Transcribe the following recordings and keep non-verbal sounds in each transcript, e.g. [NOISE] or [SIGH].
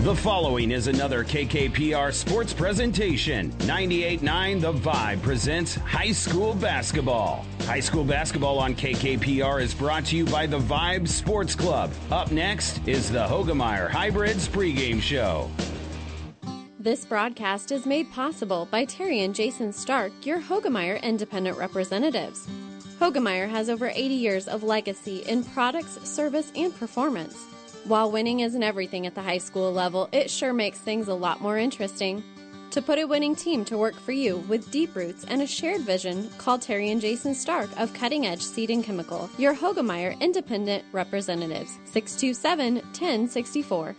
The following is another KKPR sports presentation. 98.9 The Vibe presents high school basketball. High school basketball on KKPR is brought to you by the Vibe Sports Club. Up next is the Hoegemeyer Hybrids pregame show. This broadcast is made possible by Terry and Jason Stark, your Hoegemeyer independent representatives. Hoegemeyer has over 80 years of legacy in products, service, and performance. While winning isn't everything at the high school level, it sure makes things a lot more interesting. To put a winning team to work for you with deep roots and a shared vision, call Terry and Jason Stark of Cutting Edge Seed and Chemical, your Hoegemeyer Independent Representatives, 627 1064.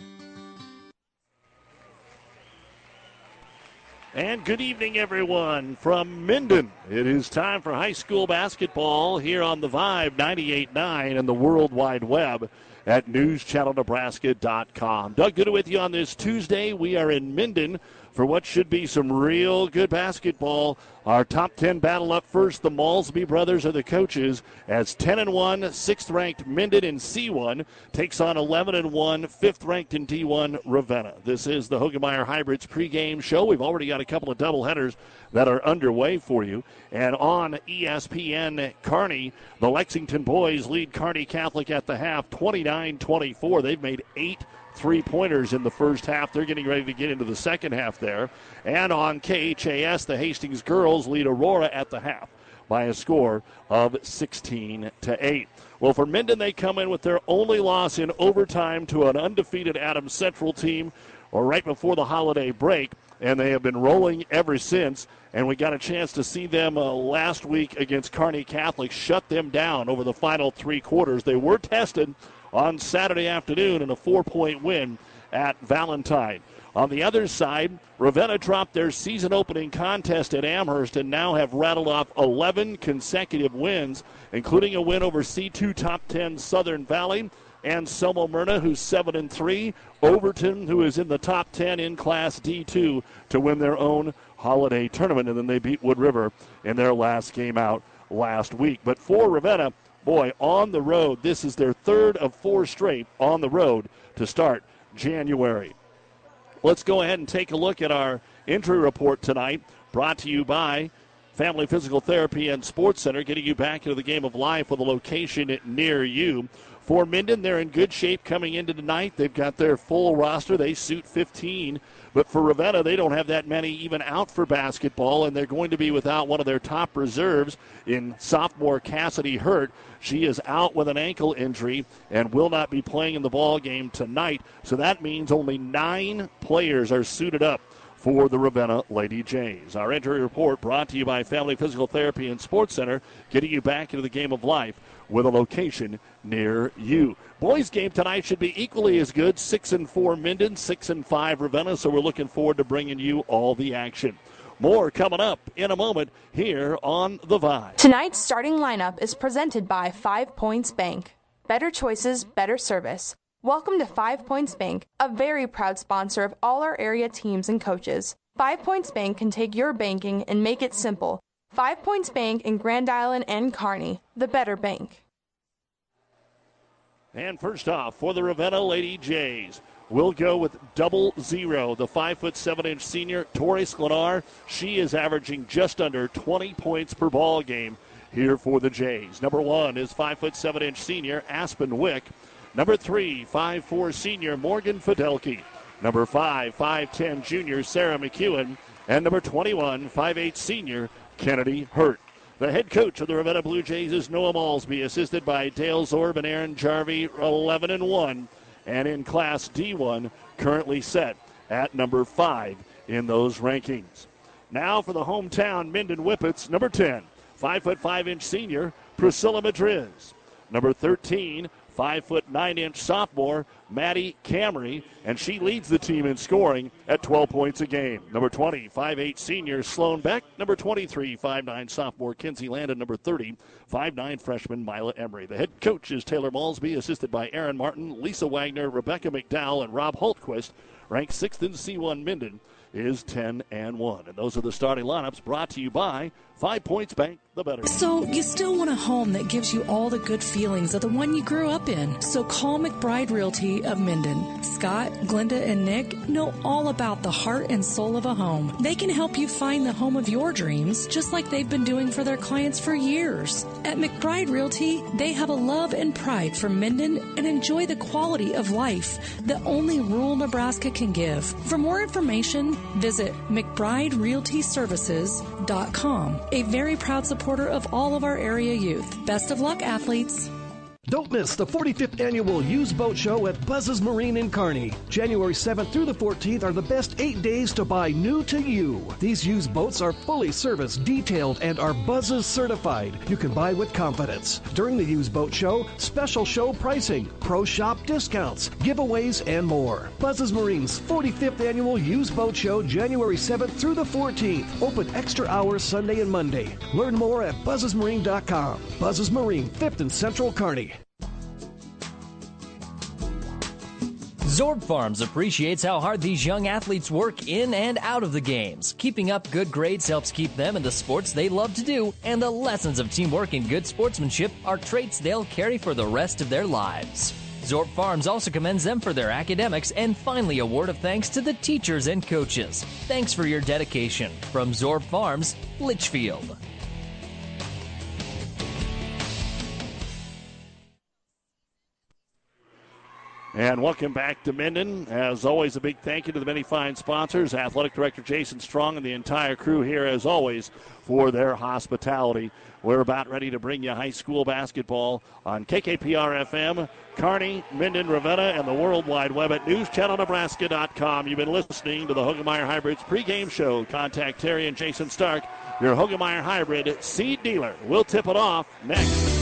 And good evening, everyone, from Minden. It is time for high school basketball here on the Vibe 98.9 and the World Wide Web at newschannelnebraska.com. Doug Good with you on this Tuesday. We are in Minden for what should be some real good basketball. Our top 10 battle up first. The Malsby brothers are the coaches as 10 and 1, sixth ranked Minden in C1 takes on 11 and 1, fifth ranked in D1 Ravenna. This is the Hoegemeyer Hybrids pregame show. We've already got a couple of doubleheaders that are underway for you. And on ESPN Kearney, the Lexington boys lead Kearney Catholic at the half 29 24. They've made eight three pointers in the first half. They're getting ready to get into the second half there. And on KHAS, the Hastings girls lead Aurora at the half by a score of 16 to 8. Well, for Minden, they come in with their only loss in overtime to an undefeated Adams Central team, or right before the holiday break, and they have been rolling ever since. And we got a chance to see them uh, last week against Kearney Catholic shut them down over the final three quarters. They were tested on Saturday afternoon in a four point win at Valentine. On the other side, Ravenna dropped their season opening contest at Amherst and now have rattled off 11 consecutive wins, including a win over C2 top 10 Southern Valley and Selma Myrna, who's 7 and 3. Overton, who is in the top 10 in Class D2, to win their own holiday tournament. And then they beat Wood River in their last game out last week. But for Ravenna, boy, on the road, this is their third of four straight on the road to start January. Let's go ahead and take a look at our injury report tonight, brought to you by Family Physical Therapy and Sports Center, getting you back into the game of life with a location near you. For Minden, they're in good shape coming into tonight. They've got their full roster. They suit 15 but for Ravenna, they don't have that many even out for basketball, and they're going to be without one of their top reserves in sophomore Cassidy Hurt. She is out with an ankle injury and will not be playing in the ball game tonight. So that means only nine players are suited up for the Ravenna Lady Jays. Our injury report brought to you by Family Physical Therapy and Sports Center, getting you back into the game of life with a location near you. Boys game tonight should be equally as good. Six and four Minden, six and five Ravenna. So we're looking forward to bringing you all the action. More coming up in a moment here on The Vibe. Tonight's starting lineup is presented by Five Points Bank. Better choices, better service. Welcome to Five Points Bank, a very proud sponsor of all our area teams and coaches. Five Points Bank can take your banking and make it simple. Five Points Bank in Grand Island and Kearney, the better bank. And first off, for the Ravenna Lady Jays, we'll go with double zero. The five foot seven inch senior, Tori Sklenar. She is averaging just under 20 points per ball game here for the Jays. Number one is five foot seven inch senior, Aspen Wick. Number three, five four senior, Morgan Fidelke. Number five, five ten junior, Sarah McEwen. And number 21, five eight senior, Kennedy Hurt. The head coach of the Ravenna Blue Jays is Noah Malsby, assisted by Dale Zorb and Aaron Jarvie, 11 and 1, and in Class D1, currently set at number 5 in those rankings. Now for the hometown Minden Whippets, number 10, 5 foot 5 inch senior, Priscilla Madriz. Number 13, five foot nine inch sophomore Maddie Camry, and she leads the team in scoring at 12 points a game. Number 20, 5'8 senior Sloan Beck. Number 23, 5'9 sophomore Kinsey Landon. Number 30, 5'9 freshman Mila Emery. The head coach is Taylor Malsby, assisted by Aaron Martin, Lisa Wagner, Rebecca McDowell, and Rob Holtquist, ranked sixth in C1 Minden is 10 and 1. And those are the starting lineups brought to you by Five Points Bank, the better. So, you still want a home that gives you all the good feelings of the one you grew up in. So, call McBride Realty of Minden. Scott, Glenda, and Nick know all about the heart and soul of a home. They can help you find the home of your dreams, just like they've been doing for their clients for years. At McBride Realty, they have a love and pride for Minden and enjoy the quality of life that only rural Nebraska can give. For more information, visit McBrideRealtyServices.com. A very proud supporter of all of our area youth. Best of luck, athletes. Don't miss the 45th annual Used Boat Show at Buzz's Marine in Kearney. January 7th through the 14th are the best eight days to buy new to you. These used boats are fully serviced, detailed, and are Buzz's certified. You can buy with confidence. During the Used Boat Show, special show pricing, pro shop discounts, giveaways, and more. Buzz's Marine's 45th annual Used Boat Show, January 7th through the 14th. Open extra hours Sunday and Monday. Learn more at buzzesmarine.com. Buzz's Marine, 5th and Central Kearney. Zorb Farms appreciates how hard these young athletes work in and out of the games. Keeping up good grades helps keep them in the sports they love to do, and the lessons of teamwork and good sportsmanship are traits they'll carry for the rest of their lives. Zorb Farms also commends them for their academics and finally a word of thanks to the teachers and coaches. Thanks for your dedication. From Zorb Farms, Litchfield. And welcome back to Minden. As always, a big thank you to the many fine sponsors, Athletic Director Jason Strong and the entire crew here, as always, for their hospitality. We're about ready to bring you high school basketball on KKPR FM, Kearney, Minden, Ravenna, and the World Wide Web at newschannelnebraska.com. You've been listening to the Hoegemeyer Hybrids pregame show. Contact Terry and Jason Stark, your Hoegemeyer Hybrid seed dealer. We'll tip it off next.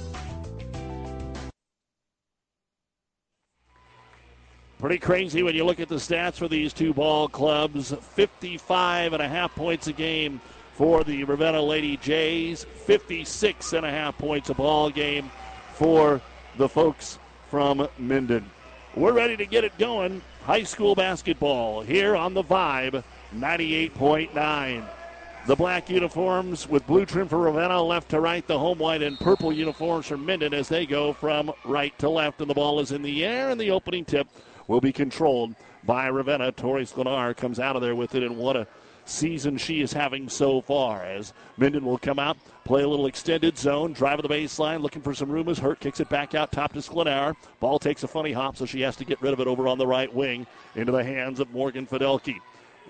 Pretty crazy when you look at the stats for these two ball clubs 55 and a half points a game for the Ravenna Lady Jays, 56 and a half points a ball game for the folks from Minden. We're ready to get it going. High school basketball here on the Vibe 98.9. The black uniforms with blue trim for Ravenna, left to right. The home white and purple uniforms for Minden as they go from right to left. And the ball is in the air, and the opening tip will be controlled by Ravenna. Tori Sklenar comes out of there with it, and what a season she is having so far. As Minden will come out, play a little extended zone, drive to the baseline, looking for some room as Hurt kicks it back out top to Sklenar. Ball takes a funny hop, so she has to get rid of it over on the right wing into the hands of Morgan Fidelki.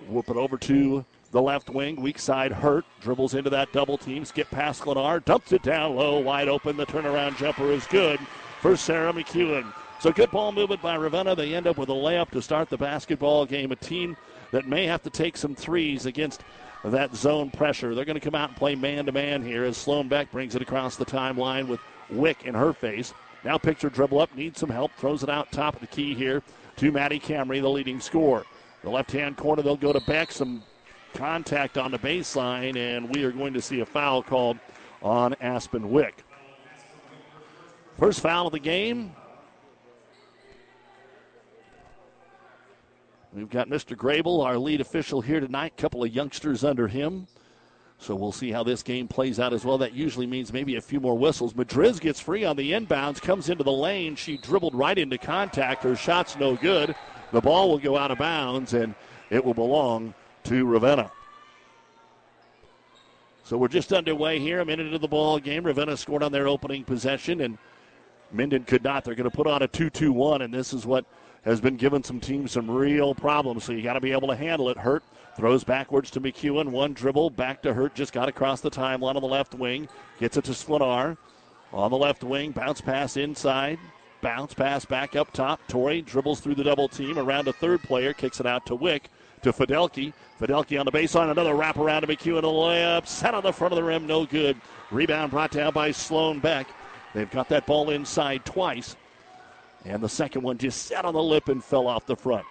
Whoop it over to the left wing, weak side Hurt, dribbles into that double team, skip past Sklenar, dumps it down low, wide open. The turnaround jumper is good for Sarah McEwen. So good ball movement by Ravenna. They end up with a layup to start the basketball game. A team that may have to take some threes against that zone pressure. They're going to come out and play man to man here as Sloan Beck brings it across the timeline with Wick in her face. Now picture dribble up, needs some help, throws it out top of the key here to Maddie Camry, the leading scorer. The left hand corner, they'll go to Beck. Some contact on the baseline, and we are going to see a foul called on Aspen Wick. First foul of the game We've got Mr. Grable, our lead official here tonight. Couple of youngsters under him. So we'll see how this game plays out as well. That usually means maybe a few more whistles. Madriz gets free on the inbounds, comes into the lane. She dribbled right into contact. Her shot's no good. The ball will go out of bounds, and it will belong to Ravenna. So we're just underway here, a minute into the ball game. Ravenna scored on their opening possession, and Minden could not. They're going to put on a 2 2 1, and this is what has been giving some teams some real problems. So you got to be able to handle it. Hurt throws backwards to McEwen. One dribble back to Hurt. Just got across the timeline on the left wing. Gets it to Sklenar on the left wing. Bounce pass inside. Bounce pass back up top. Tori dribbles through the double team around a third player. Kicks it out to Wick to Fidelki. Fidelki on the baseline. Another wrap around to McEwen. A layup. Set on the front of the rim. No good. Rebound brought down by Sloan Beck. They've got that ball inside twice. And the second one just sat on the lip and fell off the front.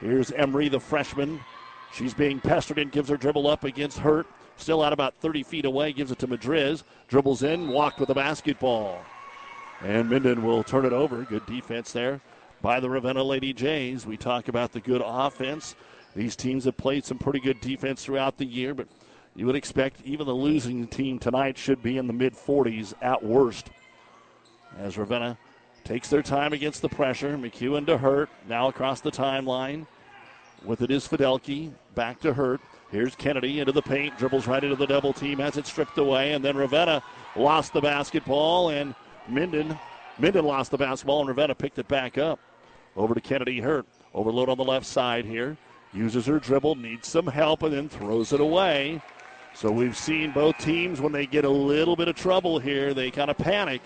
Here's Emery, the freshman. She's being pestered and gives her dribble up against Hurt. Still out about 30 feet away, gives it to Madriz. Dribbles in, walked with the basketball. And Minden will turn it over. Good defense there by the Ravenna Lady Jays. We talk about the good offense. These teams have played some pretty good defense throughout the year, but you would expect even the losing team tonight should be in the mid 40s at worst. As Ravenna takes their time against the pressure, McEwen to Hurt, now across the timeline. With it is Fidelki, back to Hurt. Here's Kennedy into the paint, dribbles right into the double team, has it stripped away, and then Ravenna lost the basketball, and Minden, Minden lost the basketball, and Ravenna picked it back up. Over to Kennedy Hurt. Overload on the left side here. Uses her dribble, needs some help, and then throws it away. So we've seen both teams when they get a little bit of trouble here, they kind of panic.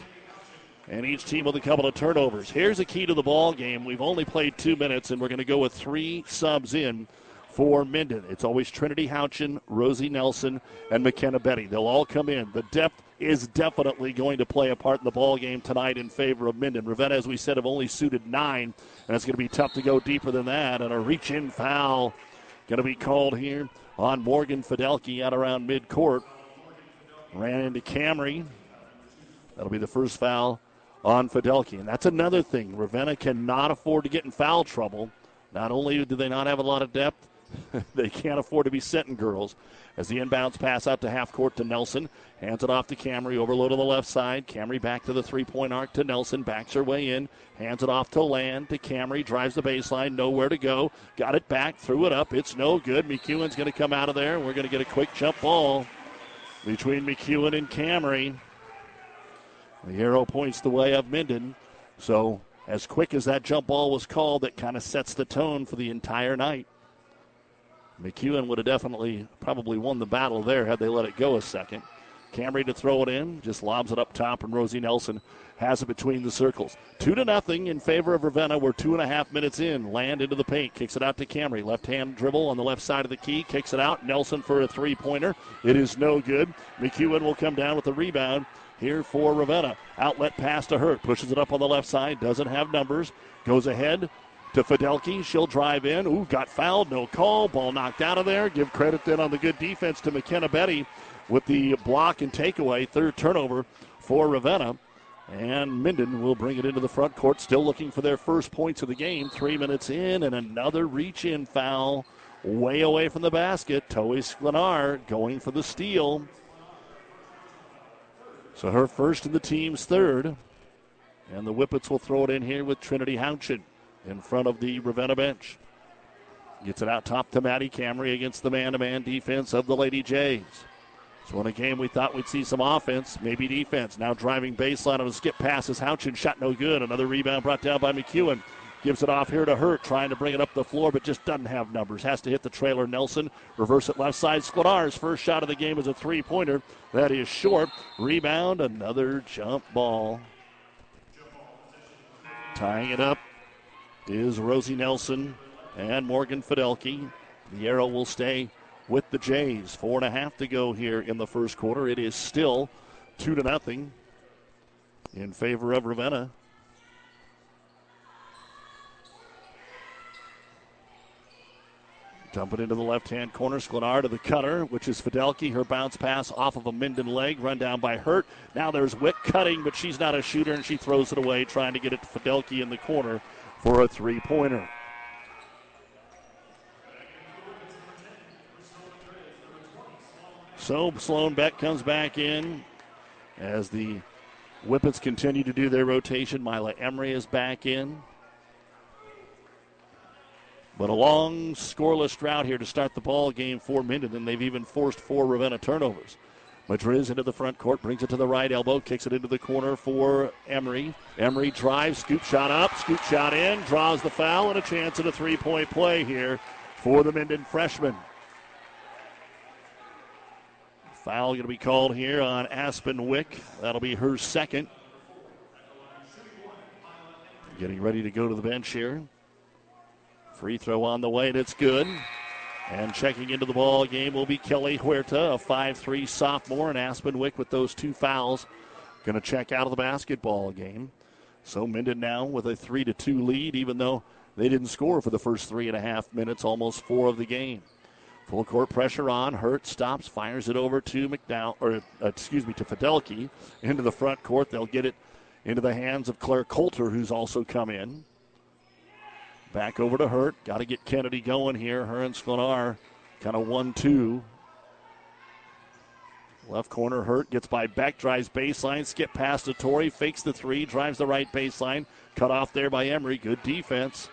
And each team with a couple of turnovers. Here's a key to the ball game. We've only played two minutes, and we're going to go with three subs in for Minden. It's always Trinity Houchin, Rosie Nelson, and McKenna Betty. They'll all come in. The depth is definitely going to play a part in the ball game tonight in favor of Minden. Ravenna, as we said, have only suited nine, and it's going to be tough to go deeper than that. And a reach-in foul going to be called here on Morgan Fidelki out around midcourt. Ran into Camry. That'll be the first foul on Fidelki. And that's another thing. Ravenna cannot afford to get in foul trouble. Not only do they not have a lot of depth, [LAUGHS] they can't afford to be sitting girls. As the inbounds pass out to half court to Nelson, hands it off to Camry, overload on the left side. Camry back to the three point arc to Nelson, backs her way in, hands it off to Land to Camry, drives the baseline, nowhere to go. Got it back, threw it up. It's no good. McEwen's going to come out of there. We're going to get a quick jump ball between McEwen and Camry. The arrow points the way of Minden. So, as quick as that jump ball was called, it kind of sets the tone for the entire night. McEwen would have definitely probably won the battle there had they let it go a second. Camry to throw it in, just lobs it up top, and Rosie Nelson has it between the circles. Two to nothing in favor of Ravenna. We're two and a half minutes in. Land into the paint, kicks it out to Camry. Left hand dribble on the left side of the key, kicks it out. Nelson for a three pointer. It is no good. McEwen will come down with the rebound here for Ravenna. Outlet pass to Hurt, pushes it up on the left side, doesn't have numbers, goes ahead, to Fidelki. She'll drive in. Ooh, got fouled. No call. Ball knocked out of there. Give credit then on the good defense to McKenna Betty with the block and takeaway. Third turnover for Ravenna. And Minden will bring it into the front court, still looking for their first points of the game. Three minutes in, and another reach in foul way away from the basket. Toe Sklenar going for the steal. So her first and the team's third. And the Whippets will throw it in here with Trinity Houchin in front of the Ravenna bench. Gets it out top to Maddie Camry against the man to man defense of the Lady Jays. So in a game we thought we'd see some offense, maybe defense. Now driving baseline on a skip pass is Houchin. Shot no good. Another rebound brought down by McEwen. Gives it off here to Hurt, trying to bring it up the floor, but just doesn't have numbers. Has to hit the trailer Nelson. Reverse it left side. Sklenar's first shot of the game is a three pointer. That is short. Rebound, another jump ball. Tying it up is Rosie Nelson and Morgan Fidelki. The arrow will stay with the Jays. Four and a half to go here in the first quarter. It is still two to nothing in favor of Ravenna. Dump it into the left hand corner. Sklenar to the cutter, which is Fidelki. Her bounce pass off of a Minden leg, run down by Hurt. Now there's Wick cutting, but she's not a shooter and she throws it away, trying to get it to Fidelki in the corner for a three pointer. So Sloan Beck comes back in as the Whippets continue to do their rotation. Mila Emery is back in. But a long scoreless drought here to start the ball game for Minden, and they've even forced four Ravenna turnovers. Madriz into the front court, brings it to the right elbow, kicks it into the corner for Emery. Emery drives, scoop shot up, scoop shot in, draws the foul, and a chance at a three point play here for the Minden freshman. Foul going to be called here on Aspen Wick. That'll be her second. Getting ready to go to the bench here. Free throw on the way, and it's good. And checking into the ball game will be Kelly Huerta, a 5'3 sophomore, and Aspen Wick with those two fouls. Going to check out of the basketball game. So Minden now with a 3 to 2 lead, even though they didn't score for the first three and a half minutes, almost four of the game. Full court pressure on. Hurt stops, fires it over to McDowell, or uh, excuse me, to Fidelki into the front court. They'll get it into the hands of Claire Coulter, who's also come in. Back over to Hurt. Got to get Kennedy going here. Her and Sklenar kind of 1 2. Left corner Hurt gets by Beck, drives baseline, skip past to Tori, fakes the three, drives the right baseline. Cut off there by Emery. Good defense.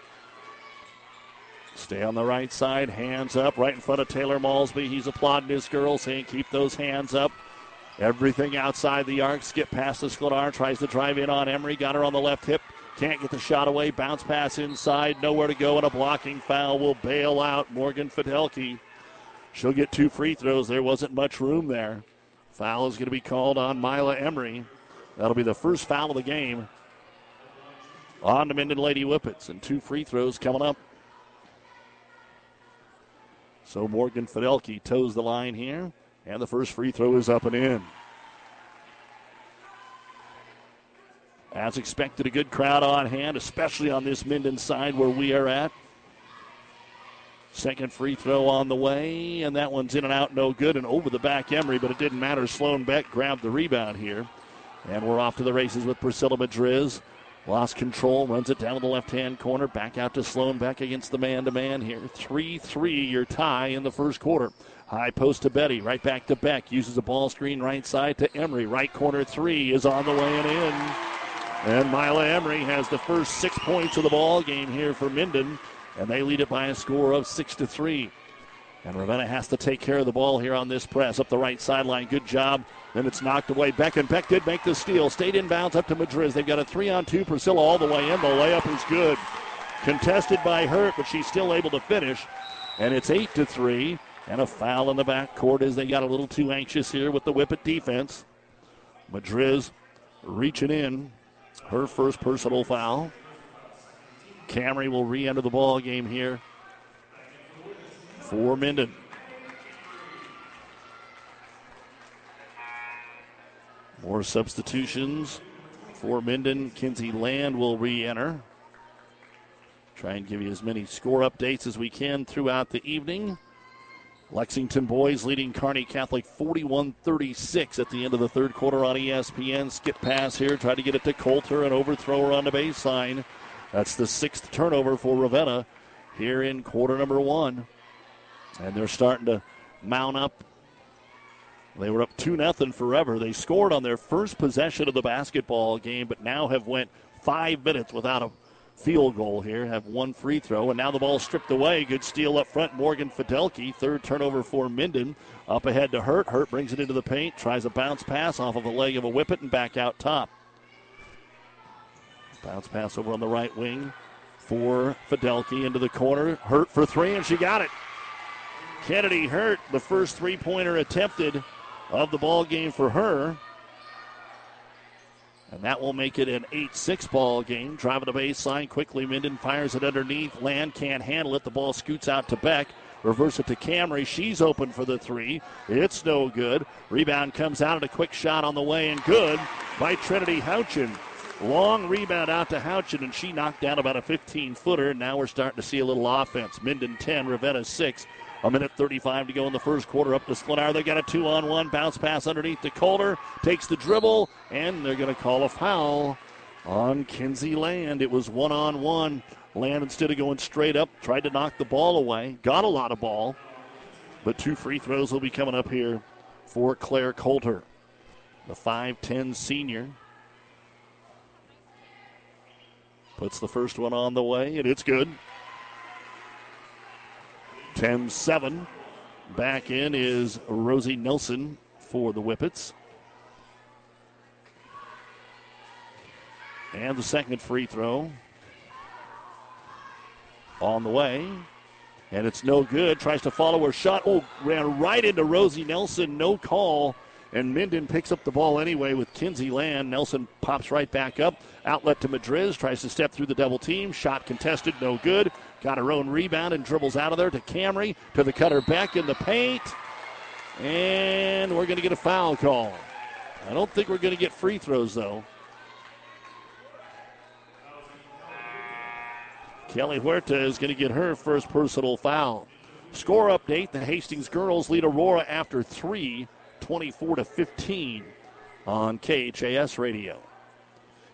Stay on the right side, hands up, right in front of Taylor Malsby. He's applauding his girls, saying, Keep those hands up. Everything outside the arc. Skip past the Sklenar, tries to drive in on Emery, got her on the left hip. Can't get the shot away. Bounce pass inside. Nowhere to go, and a blocking foul will bail out Morgan Fidelki. She'll get two free throws. There wasn't much room there. Foul is going to be called on Mila Emery. That'll be the first foul of the game on the Minden Lady Whippets, and two free throws coming up. So Morgan Fidelki toes the line here, and the first free throw is up and in. As expected, a good crowd on hand, especially on this Minden side where we are at. Second free throw on the way, and that one's in and out, no good, and over the back Emery, but it didn't matter. Sloan Beck grabbed the rebound here. And we're off to the races with Priscilla Madriz. Lost control, runs it down to the left hand corner, back out to Sloan Beck against the man to man here. 3 3, your tie in the first quarter. High post to Betty, right back to Beck. Uses a ball screen right side to Emery. Right corner three is on the way and in. And Mila Emery has the first six points of the ball game here for Minden, and they lead it by a score of six to three. And Ravenna has to take care of the ball here on this press. Up the right sideline. Good job. Then it's knocked away. Beck and Beck did make the steal. Stayed inbounds up to Madriz. They've got a three on two. Priscilla all the way in. The layup is good. Contested by Hurt, but she's still able to finish. And it's eight to three. And a foul in the back court as they got a little too anxious here with the whip Whippet defense. Madriz reaching in. Her first personal foul. Camry will re-enter the ball game here for Minden. More substitutions for Minden. Kinsey Land will re enter. Try and give you as many score updates as we can throughout the evening. Lexington boys leading Kearney Catholic 41 36 at the end of the third quarter on ESPN. Skip pass here, try to get it to Coulter, and overthrow her on the baseline. That's the sixth turnover for Ravenna here in quarter number one. And they're starting to mount up. They were up 2 0 forever. They scored on their first possession of the basketball game, but now have went five minutes without a field goal here, have one free throw, and now the ball stripped away. Good steal up front, Morgan Fidelki. Third turnover for Minden. Up ahead to Hurt. Hurt brings it into the paint, tries a bounce pass off of the leg of a Whippet and back out top. Bounce pass over on the right wing for Fidelki into the corner. Hurt for three, and she got it. Kennedy Hurt, the first three pointer attempted of the ball game for her. And that will make it an 8 6 ball game. Driving the baseline quickly. Minden fires it underneath. Land can't handle it. The ball scoots out to Beck. Reverse it to Camry. She's open for the three. It's no good. Rebound comes out and a quick shot on the way and good by Trinity Houchin. Long rebound out to Houchin, and she knocked down about a 15 footer. Now we're starting to see a little offense. Minden 10, Ravenna 6. A minute 35 to go in the first quarter. Up to Sklenar. They got a two on one. Bounce pass underneath to Coulter. Takes the dribble, and they're going to call a foul on Kinsey Land. It was one on one. Land, instead of going straight up, tried to knock the ball away. Got a lot of ball, but two free throws will be coming up here for Claire Coulter, the 5'10 senior. Puts the first one on the way, and it's good. 10 7. Back in is Rosie Nelson for the Whippets. And the second free throw on the way. And it's no good. Tries to follow her shot. Oh, ran right into Rosie Nelson. No call. And Minden picks up the ball anyway with Kinsey Land. Nelson pops right back up. Outlet to Madriz. Tries to step through the double team. Shot contested. No good. Got her own rebound and dribbles out of there to Camry. To the cutter back in the paint. And we're going to get a foul call. I don't think we're going to get free throws, though. Kelly Huerta is going to get her first personal foul. Score update the Hastings girls lead Aurora after three, 24 to 15 on KHAS radio.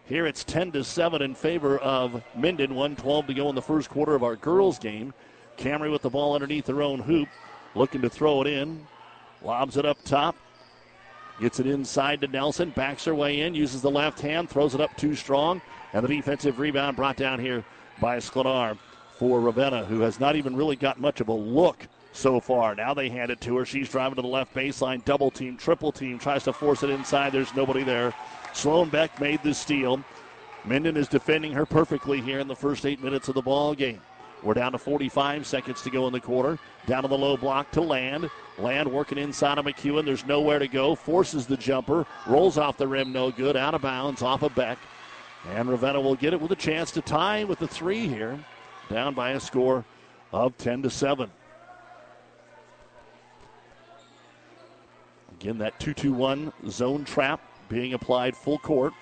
Here it's 10 to 7 in favor of Minden. 112 to go in the first quarter of our girls game. Camry with the ball underneath their own hoop, looking to throw it in. Lobs it up top. Gets it inside to Nelson. Backs her way in. Uses the left hand. Throws it up too strong. And the defensive rebound brought down here by Sklenar for Ravenna, who has not even really got much of a look so far. Now they hand it to her. She's driving to the left baseline. Double team, triple team. Tries to force it inside. There's nobody there. Sloan Beck made the steal. Minden is defending her perfectly here in the first eight minutes of the ball game. We're down to 45 seconds to go in the quarter. Down to the low block to Land. Land working inside of McEwen. There's nowhere to go. Forces the jumper. Rolls off the rim. No good. Out of bounds. Off of Beck. And Ravenna will get it with a chance to tie with the three here. Down by a score of 10 to 7. Again, that 2 2 1 zone trap being applied full court.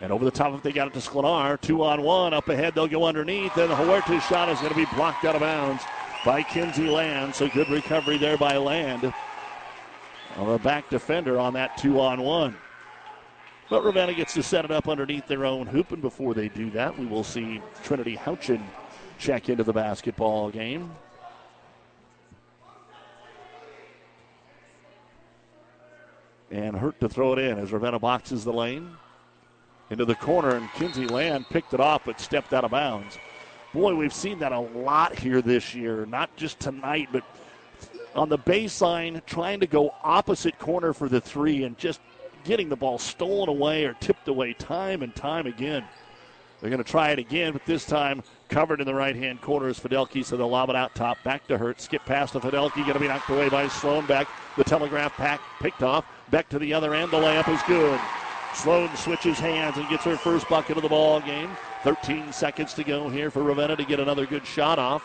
And over the top, if they got it to Sklenar, two on one. Up ahead, they'll go underneath. And the Huerta's shot is going to be blocked out of bounds by Kinsey Land. So good recovery there by Land. On the back defender on that two on one. But Ravenna gets to set it up underneath their own hoop. And before they do that, we will see Trinity Houchin check into the basketball game. And Hurt to throw it in as Ravenna boxes the lane into the corner, and Kinsey Land picked it off but stepped out of bounds. Boy, we've seen that a lot here this year, not just tonight, but on the baseline, trying to go opposite corner for the three and just getting the ball stolen away or tipped away time and time again. They're going to try it again, but this time covered in the right hand corner is Fidelki, so they'll lob it out top. Beck to Hurt. Skip past to Fidelki. Going to be knocked away by Sloan. Back. The telegraph pack picked off. Back to the other end. The layup is good. Sloan switches hands and gets her first bucket of the ball game. 13 seconds to go here for Ravenna to get another good shot off.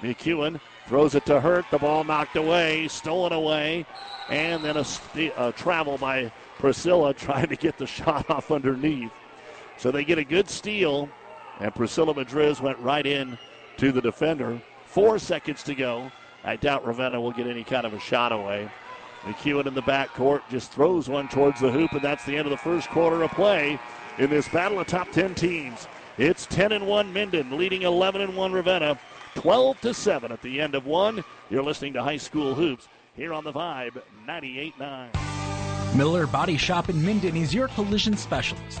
McEwen throws it to Hurt. The ball knocked away, stolen away, and then a, a travel by Priscilla [LAUGHS] trying to get the shot off underneath. So they get a good steal, and Priscilla Madriz went right in to the defender. Four seconds to go. I doubt Ravenna will get any kind of a shot away. McEwen in the backcourt just throws one towards the hoop, and that's the end of the first quarter of play in this battle of top 10 teams. It's 10 and 1 Minden leading 11 and 1 Ravenna, 12 to 7 at the end of one. You're listening to High School Hoops here on the Vibe 98.9. Miller Body Shop in Minden is your collision specialist.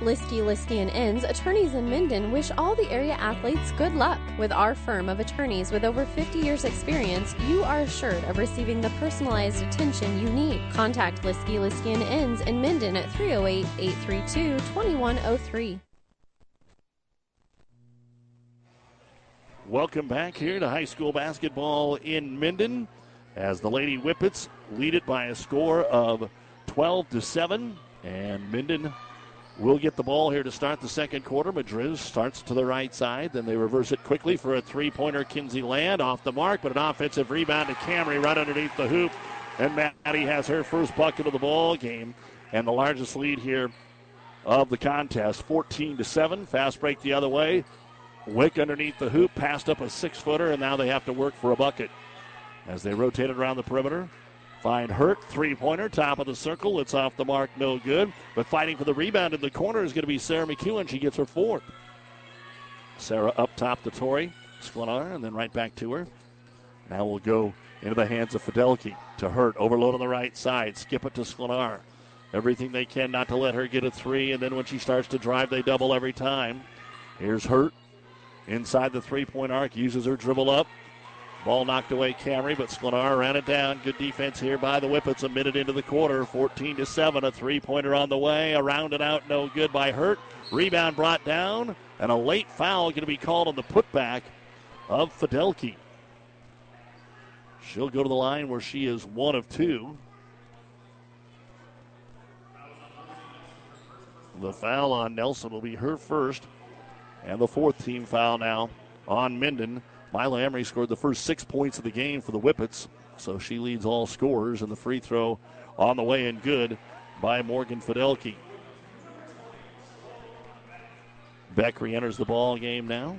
Liskey, Liskey and Inns, attorneys in Minden wish all the area athletes good luck. With our firm of attorneys with over 50 years experience, you are assured of receiving the personalized attention you need. Contact Liskey, Liskey and Inns in Minden at 308-832-2103. Welcome back here to high school basketball in Minden as the Lady Whippets lead it by a score of 12 to 7 and Minden will get the ball here to start the second quarter. Madriz starts to the right side. Then they reverse it quickly for a three pointer. Kinsey Land off the mark, but an offensive rebound to Camry right underneath the hoop. And Maddie has her first bucket of the ball game and the largest lead here of the contest 14 to 7. Fast break the other way. Wick underneath the hoop, passed up a six footer, and now they have to work for a bucket as they rotate it around the perimeter. Find Hurt, three pointer, top of the circle. It's off the mark, no good. But fighting for the rebound in the corner is going to be Sarah McEwen. She gets her fourth. Sarah up top to Tori Sklenar, and then right back to her. Now we'll go into the hands of Fidelki to Hurt. Overload on the right side. Skip it to Sklenar. Everything they can not to let her get a three, and then when she starts to drive, they double every time. Here's Hurt inside the three point arc, uses her dribble up. Ball knocked away Camry, but Sklenar ran it down. Good defense here by the Whippets a minute into the quarter. 14 to 7. A three pointer on the way. Around and out, no good by Hurt. Rebound brought down, and a late foul going to be called on the putback of Fidelki. She'll go to the line where she is one of two. The foul on Nelson will be her first. And the fourth team foul now on Minden. Mila Emery scored the first six points of the game for the Whippets, so she leads all scorers. And the free throw on the way and good by Morgan Fidelki. Beck re enters the ball game now.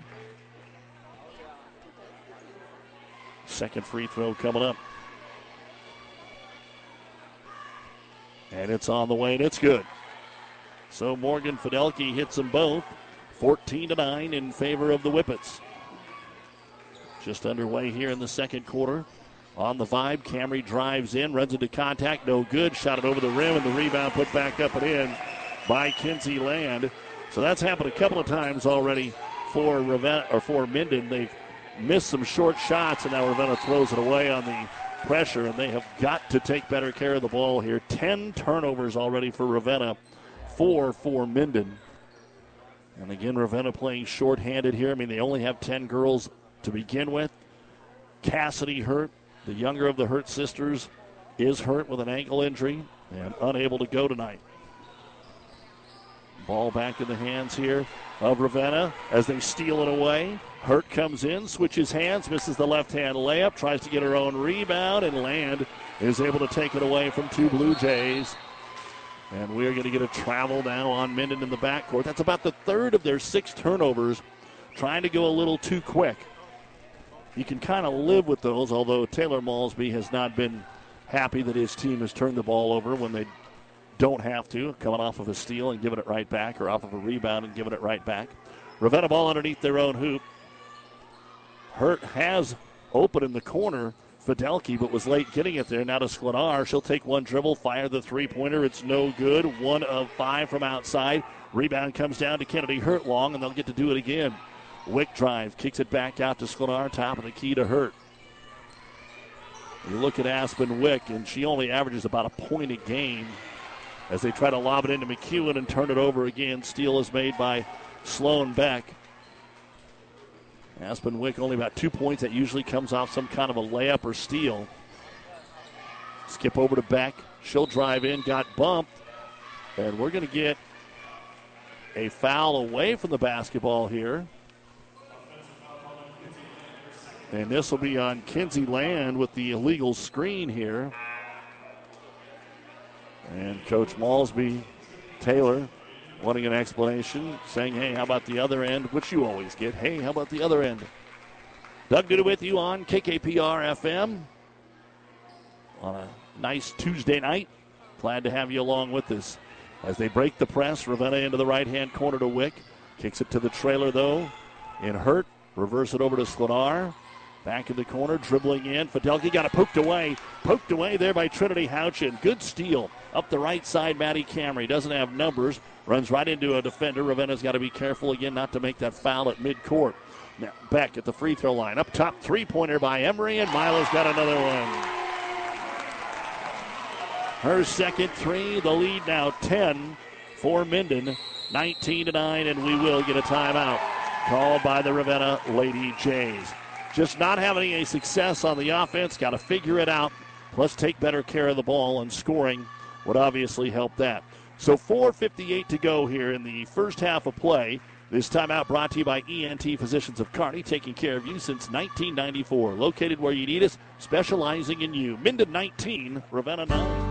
Second free throw coming up. And it's on the way, and it's good. So Morgan Fidelki hits them both. 14 to 9 in favor of the Whippets. Just underway here in the second quarter. On the vibe, Camry drives in, runs into contact, no good. Shot it over the rim, and the rebound put back up and in by Kinsey Land. So that's happened a couple of times already for Ravenna, or for Minden. They've missed some short shots, and now Ravenna throws it away on the pressure, and they have got to take better care of the ball here. Ten turnovers already for Ravenna, four for Minden. And again, Ravenna playing short-handed here. I mean, they only have 10 girls to begin with. Cassidy hurt. The younger of the Hurt sisters is hurt with an ankle injury and unable to go tonight. Ball back in the hands here of Ravenna as they steal it away. Hurt comes in, switches hands, misses the left hand layup, tries to get her own rebound, and Land is able to take it away from two Blue Jays. And we're going to get a travel now on Minden in the backcourt. That's about the third of their six turnovers, trying to go a little too quick. You can kind of live with those, although Taylor Malsby has not been happy that his team has turned the ball over when they don't have to, coming off of a steal and giving it right back, or off of a rebound and giving it right back. Ravenna ball underneath their own hoop. Hurt has open in the corner. Fidelki, but was late getting it there. Now to Sklenar. She'll take one dribble, fire the three pointer. It's no good. One of five from outside. Rebound comes down to Kennedy Hurt long, and they'll get to do it again. Wick drive, kicks it back out to Sklenar. Top of the key to Hurt. You look at Aspen Wick, and she only averages about a point a game as they try to lob it into McEwen and turn it over again. Steal is made by Sloan Beck. Aspen Wick only about two points. That usually comes off some kind of a layup or steal. Skip over to Beck. She'll drive in, got bumped. And we're going to get a foul away from the basketball here. And this will be on Kinsey Land with the illegal screen here. And Coach Malsby Taylor wanting an explanation, saying, hey, how about the other end? Which you always get. Hey, how about the other end? Doug Duda with you on KKPR FM on a nice Tuesday night. Glad to have you along with us. As they break the press, Ravenna into the right hand corner to Wick. Kicks it to the trailer, though. In Hurt. Reverse it over to Sklenar. Back in the corner, dribbling in. Fidelki got it poked away. Poked away there by Trinity Houchin. Good steal. Up the right side, Maddie Camry. Doesn't have numbers. Runs right into a defender. Ravenna's got to be careful again not to make that foul at midcourt. Now back at the free throw line. Up top, three pointer by Emery, and Mila's got another one. Her second three. The lead now 10 for Minden. 19 to 9, and we will get a timeout called by the Ravenna Lady Jays. Just not having a success on the offense. Got to figure it out. Plus, take better care of the ball, and scoring would obviously help that. So 4.58 to go here in the first half of play. This timeout brought to you by ENT Physicians of Kearney, taking care of you since 1994. Located where you need us, specializing in you. Minden 19, Ravenna 9.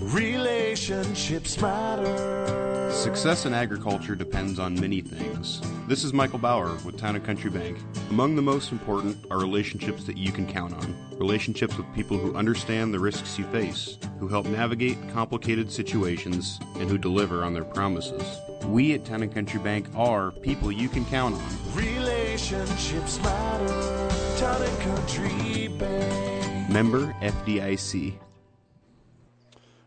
Relationships matter. Success in agriculture depends on many things. This is Michael Bauer with Town and Country Bank. Among the most important are relationships that you can count on. Relationships with people who understand the risks you face, who help navigate complicated situations, and who deliver on their promises. We at Town and Country Bank are people you can count on. Relationships matter. Town and Country Bank. Member FDIC.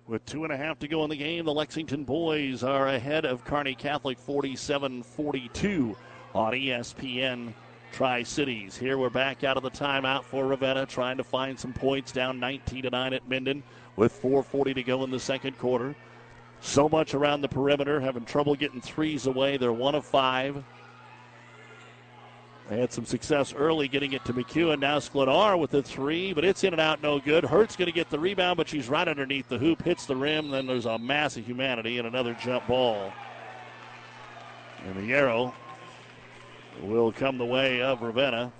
With two and a half to go in the game, the Lexington boys are ahead of Kearney Catholic 47 42 on ESPN Tri Cities. Here we're back out of the timeout for Ravenna, trying to find some points down 19 to 9 at Minden with 4.40 to go in the second quarter. So much around the perimeter, having trouble getting threes away. They're one of five. They had some success early getting it to McEwen. Now Sklenar with the three, but it's in and out, no good. Hurt's going to get the rebound, but she's right underneath the hoop, hits the rim. Then there's a mass of humanity and another jump ball. And the arrow will come the way of Ravenna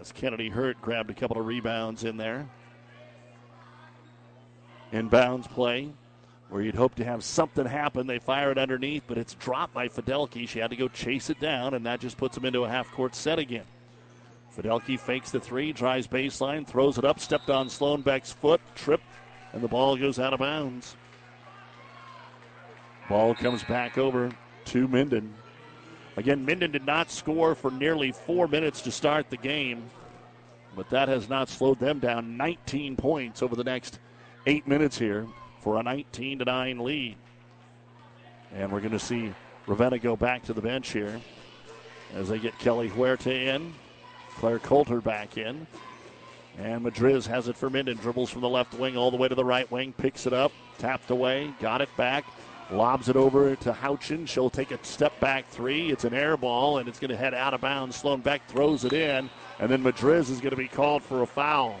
as Kennedy Hurt grabbed a couple of rebounds in there. Inbounds play where you'd hope to have something happen. They fire it underneath, but it's dropped by Fidelki. She had to go chase it down, and that just puts them into a half court set again. Fidelki fakes the three, drives baseline, throws it up, stepped on Sloan Beck's foot, tripped, and the ball goes out of bounds. Ball comes back over to Minden. Again, Minden did not score for nearly four minutes to start the game, but that has not slowed them down 19 points over the next eight minutes here for a 19 to 9 lead. And we're going to see Ravenna go back to the bench here as they get Kelly Huerta in, Claire Coulter back in. And Madriz has it for Minden, dribbles from the left wing all the way to the right wing, picks it up, tapped away, got it back, lobs it over to Houchin. She'll take a step back three. It's an air ball, and it's going to head out of bounds. Sloan Beck throws it in, and then Madriz is going to be called for a foul.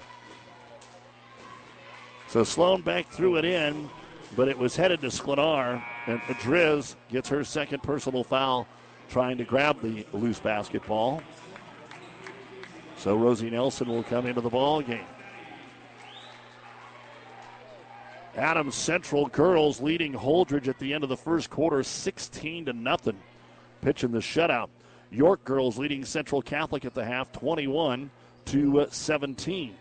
So Sloan Beck threw it in, but it was headed to Sklenar, and Madriz gets her second personal foul trying to grab the loose basketball. So Rosie Nelson will come into the ball game. Adams Central girls leading Holdrege at the end of the first quarter, 16 to nothing, pitching the shutout. York girls leading Central Catholic at the half, 21 to 17.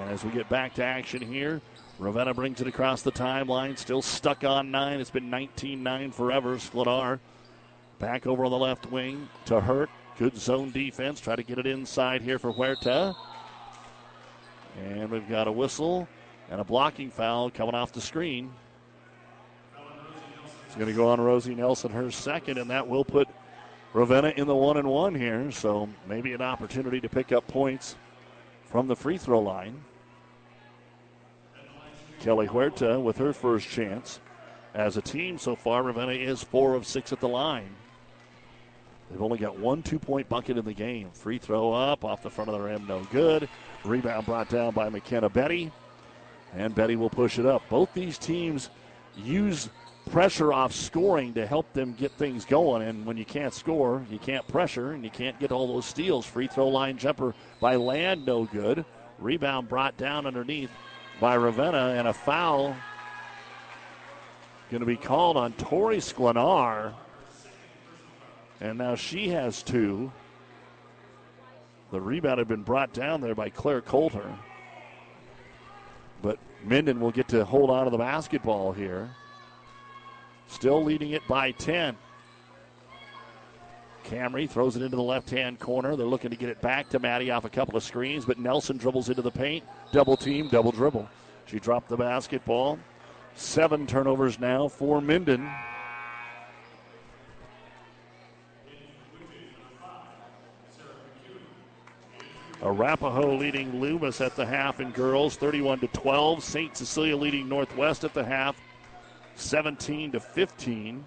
And as we get back to action here, Ravenna brings it across the timeline, still stuck on nine. It's been 19 9 forever. Sklenar back over on the left wing to Hurt. Good zone defense. Try to get it inside here for Huerta. And we've got a whistle and a blocking foul coming off the screen. It's going to go on Rosie Nelson, her second, and that will put Ravenna in the one and one here. So maybe an opportunity to pick up points from the free throw line. Kelly Huerta with her first chance. As a team so far, Ravenna is four of six at the line. They've only got one two point bucket in the game. Free throw up off the front of the rim, no good. Rebound brought down by McKenna Betty. And Betty will push it up. Both these teams use pressure off scoring to help them get things going. And when you can't score, you can't pressure, and you can't get all those steals. Free throw line jumper by Land, no good. Rebound brought down underneath by Ravenna, and a foul going to be called on Tori Sklenar. And now she has two. The rebound had been brought down there by Claire Coulter. But Minden will get to hold on to the basketball here. Still leading it by 10. Camry throws it into the left hand corner. They're looking to get it back to Maddie off a couple of screens, but Nelson dribbles into the paint. Double team, double dribble. She dropped the basketball. Seven turnovers now for Minden. Arapahoe leading Loomis at the half in girls, 31 to 12. St. Cecilia leading Northwest at the half, 17 to 15.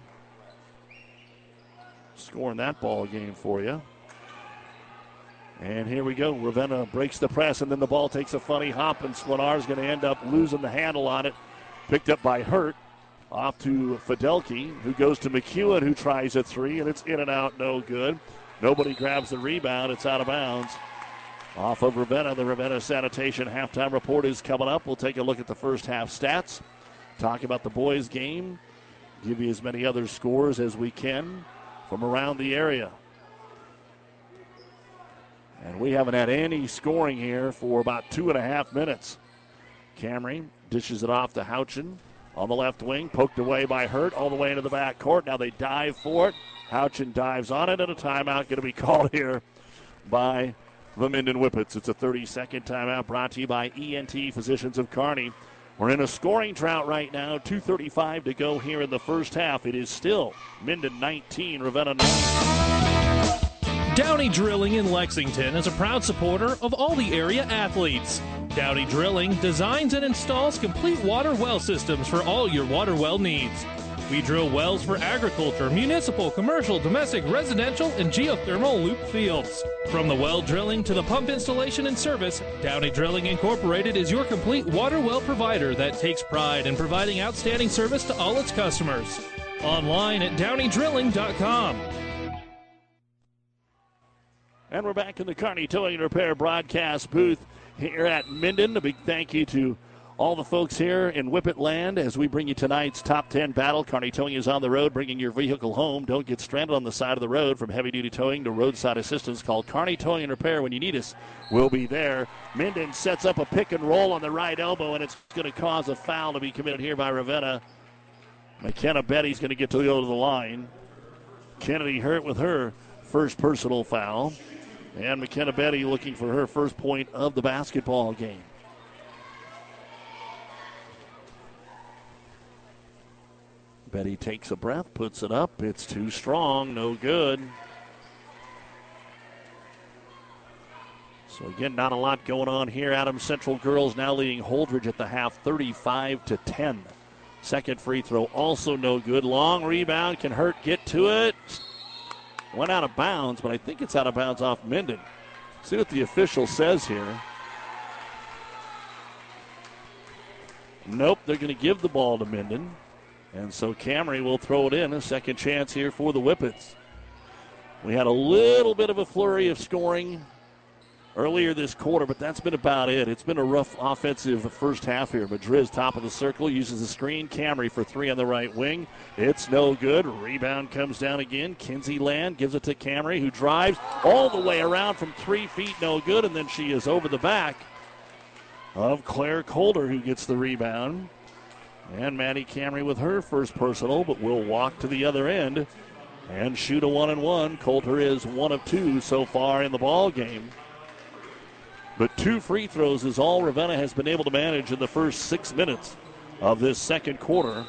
Scoring that ball game for you. And here we go. Ravenna breaks the press, and then the ball takes a funny hop, and Sklenar's going to end up losing the handle on it. Picked up by Hurt. Off to Fidelki, who goes to McEwen, who tries a three, and it's in and out, no good. Nobody grabs the rebound. It's out of bounds. Off of Ravenna, the Ravenna Sanitation halftime report is coming up. We'll take a look at the first half stats, talk about the boys' game, give you as many other scores as we can from around the area. And we haven't had any scoring here for about two and a half minutes. Camry dishes it off to Houchin on the left wing, poked away by Hurt all the way into the back court. Now they dive for it. Houchin dives on it, and a timeout going to be [LAUGHS] called here by the Minden Whippets. It's a 30 second timeout brought to you by ENT Physicians of Kearney. We're in a scoring drought right now. 2.35 to go here in the first half. It is still Minden 19, Ravenna 9. Downey Drilling in Lexington is a proud supporter of all the area athletes. Downey Drilling designs and installs complete water well systems for all your water well needs. We drill wells for agriculture, municipal, commercial, domestic, residential, and geothermal loop fields. From the well drilling to the pump installation and service, Downey Drilling Incorporated is your complete water well provider that takes pride in providing outstanding service to all its customers. Online at downeydrilling.com. And we're back in the Carney Towing and Repair broadcast booth here at Minden. A big thank you to all the folks here in Whippet Land as we bring you tonight's top 10 battle. Carney Towing is on the road, bringing your vehicle home. Don't get stranded on the side of the road from heavy duty towing to roadside assistance. Call Carney Towing and Repair when you need us. We'll be there. Minden sets up a pick and roll on the right elbow, and it's going to cause a foul to be committed here by Ravenna. McKenna Betty's going to get to go to the line. Kennedy Hurt with her first personal foul. And McKenna Betty looking for her first point of the basketball game. Betty takes a breath, puts it up. It's too strong, no good. So again, not a lot going on here. Adams Central girls now leading Holdrege at the half, 35 to 10. Second free throw also no good. Long rebound can Hurt get to it. Went out of bounds, but I think it's out of bounds off Minden. See what the official says here. Nope, they're going to give the ball to Minden. And so Camry will throw it in. A second chance here for the Whippets. We had a little bit of a flurry of scoring earlier this quarter, but that's been about it. It's been a rough offensive first half here. Madriz top of the circle, uses the screen. Camry for three on the right wing. It's no good. Rebound comes down again. Kinsey Land gives it to Camry, who drives all the way around from three feet, no good, and then she is over the back of Claire Coulter, who gets the rebound. And Maddie Camry with her first personal, but will walk to the other end and shoot a one and one. Coulter is one of two so far in the ball game. But two free throws is all Ravenna has been able to manage in the first six minutes of this second quarter.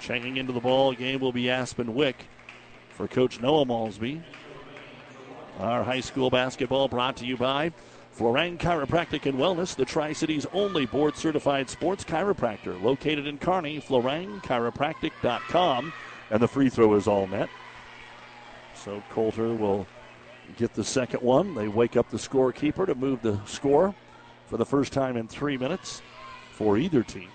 Checking into the ball game will be Aspen Wick for Coach Noah Malsby. Our high school basketball brought to you by Florang Chiropractic and Wellness, the Tri Cities only board certified sports chiropractor, located in Kearney, FlorangChiropractic.com. And the free throw is all net. So Coulter will get the second one. They wake up the scorekeeper to move the score for the first time in three minutes for either team.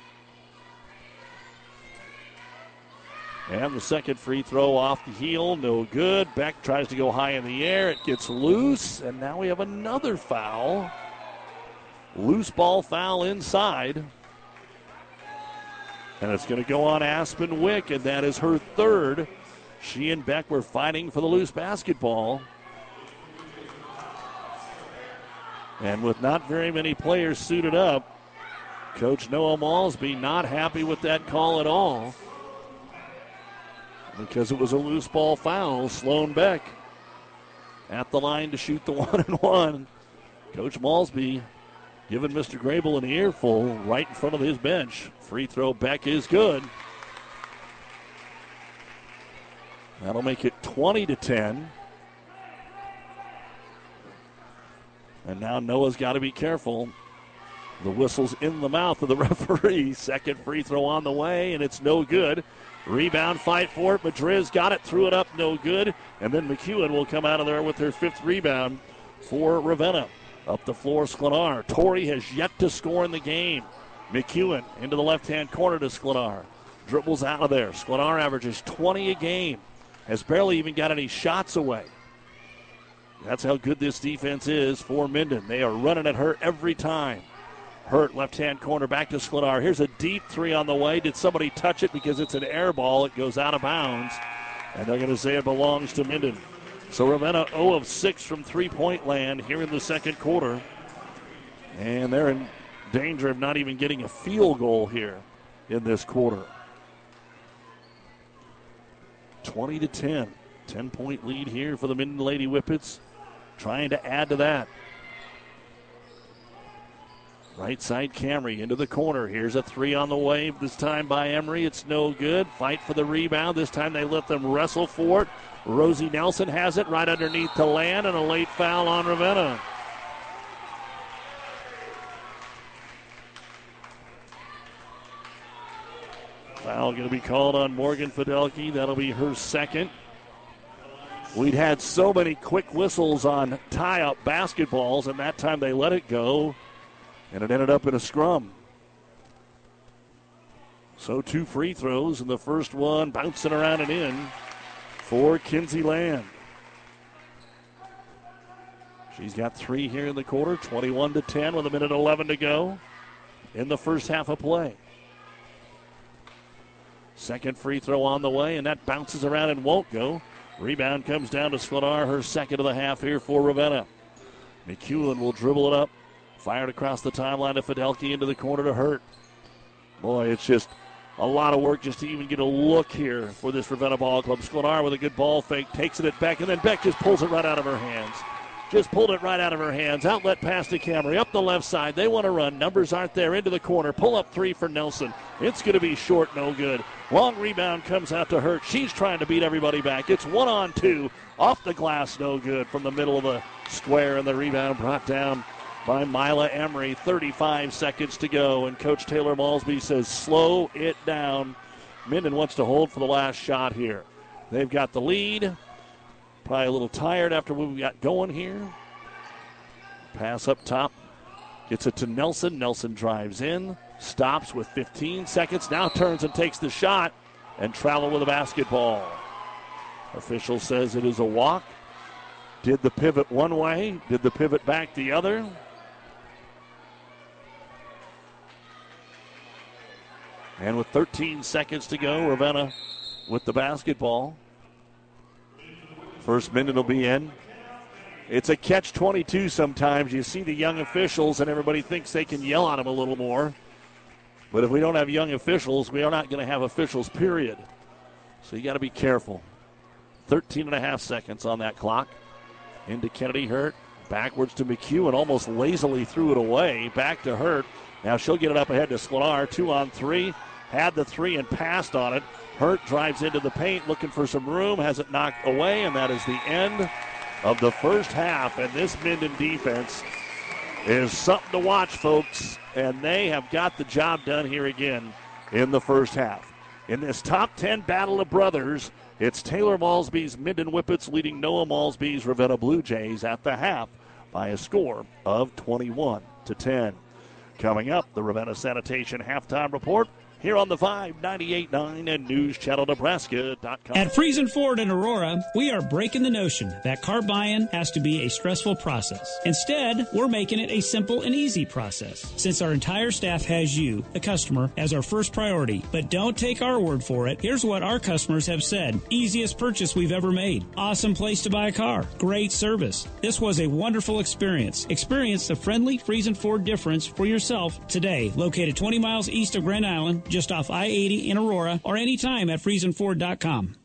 And the second free throw off the heel, no good. Beck tries to go high in the air. It gets loose, and now we have another foul. Loose ball foul inside. And it's going to go on Aspen Wick, and that is her third. She and Beck were fighting for the loose basketball. And with not very many players suited up, Coach Noah Malsby not happy with that call at all because it was a loose ball foul. Sloan Beck at the line to shoot the [LAUGHS] one and one. Coach Malsby giving Mr. Grable an earful right in front of his bench. Free throw Beck is good. That'll make it 20 to 10. And now Noah's got to be careful. The whistle's in the mouth of the [LAUGHS] referee. Second free throw on the way, and it's no good. Rebound fight for it. Madriz got it, threw it up, no good. And then McEwen will come out of there with her fifth rebound for Ravenna. Up the floor, Sklenar. Tori has yet to score in the game. McEwen into the left hand corner to Sklenar. Dribbles out of there. Sklenar averages 20 a game. Has barely even got any shots away. That's how good this defense is for Minden. They are running at her every time. Hurt left hand corner back to Sklenar. Here's a deep three on the way. Did somebody touch it because it's an air ball? It goes out of bounds. And they're going to say it belongs to Minden. So Ravenna 0 of 6 from three point land here in the second quarter. And they're in danger of not even getting a field goal here in this quarter. 20 to 10. 10 point lead here for the Minden Lady Whippets. Trying to add to that. Right side Camry into the corner. Here's a three on the way. This time by Emery. It's no good. Fight for the rebound. This time they let them wrestle for it. Rosie Nelson has it right underneath the land and a late foul on Ravenna. Foul going to be called on Morgan Fidelki. That'll be her second. We'd had so many quick whistles on tie up basketballs, and that time they let it go, and it ended up in a scrum. So two free throws, and the first one bouncing around and in for Kinsey Land. She's got three here in the quarter, 21 to 10 with a minute 11 to go in the first half of play. Second free throw on the way, and that bounces around and won't go. Rebound comes down to Sklenar, her second of the half here for Ravenna. McEwen will dribble it up. Fired across the timeline to Fidelki into the corner to Hurt. Boy, it's just a lot of work just to even get a look here for this Ravenna ball club. Sklenar with a good ball fake, takes it at back, and then Beck just pulls it right out of her hands. Just pulled it right out of her hands. Outlet pass to Camry. Up the left side. They want to run. Numbers aren't there. Into the corner. Pull up three for Nelson. It's going to be short. No good. Long rebound comes out to Hurt. She's trying to beat everybody back. It's one on two. Off the glass. No good from the middle of the square. And the rebound brought down by Mila Emery. 35 seconds to go. And Coach Taylor Malsby says, slow it down. Minden wants to hold for the last shot here. They've got the lead. Probably a little tired after what we got going here. Pass up top. Gets it to Nelson. Nelson drives in. Stops with 15 seconds. Now turns and takes the shot. And travel with a basketball. Official says it is a walk. Did the pivot one way, did the pivot back the other. And with 13 seconds to go, Ravenna with the basketball. First minute will be in. It's a catch 22 sometimes. You see the young officials, and everybody thinks they can yell at them a little more. But if we don't have young officials, we are not going to have officials, period. So you got to be careful. 13 and a half seconds on that clock. Into Kennedy Hurt. Backwards to McEwen. Almost lazily threw it away. Back to Hurt. Now she'll get it up ahead to Sklenar. Two on three. Had the three and passed on it. Hurt drives into the paint looking for some room. Has it knocked away. And that is the end of the first half. And this Minden defense is something to watch, folks. And they have got the job done here again in the first half. In this top 10 battle of brothers, it's Taylor Malsby's Minden Whippets leading Noah Malsby's Ravenna Blue Jays at the half by a score of 21 to 10. Coming up, the Ravenna Sanitation halftime report here on the 598.9 and NewsChannelNebraska.com. At Friesen Ford in Aurora, we are breaking the notion that car buying has to be a stressful process. Instead, we're making it a simple and easy process. Since our entire staff has you, the customer, as our first priority. But don't take our word for it. Here's what our customers have said. Easiest purchase we've ever made. Awesome place to buy a car. Great service. This was a wonderful experience. Experience the friendly Friesen Ford difference for yourself today. Located 20 miles east of Grand Island, just off I 80 in Aurora, or anytime at FriesenFord.com.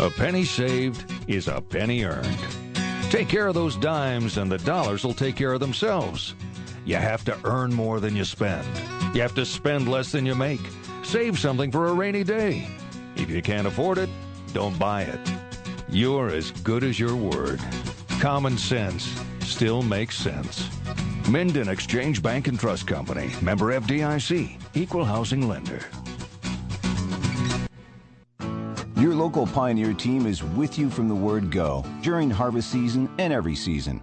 A penny saved is a penny earned. Take care of those dimes, and the dollars will take care of themselves. You have to earn more than you spend. You have to spend less than you make. Save something for a rainy day. If you can't afford it, don't buy it. You're as good as your word. Common sense still makes sense. Minden Exchange Bank and Trust Company, member FDIC, equal housing lender. Your local Pioneer team is with you from the word go during harvest season and every season.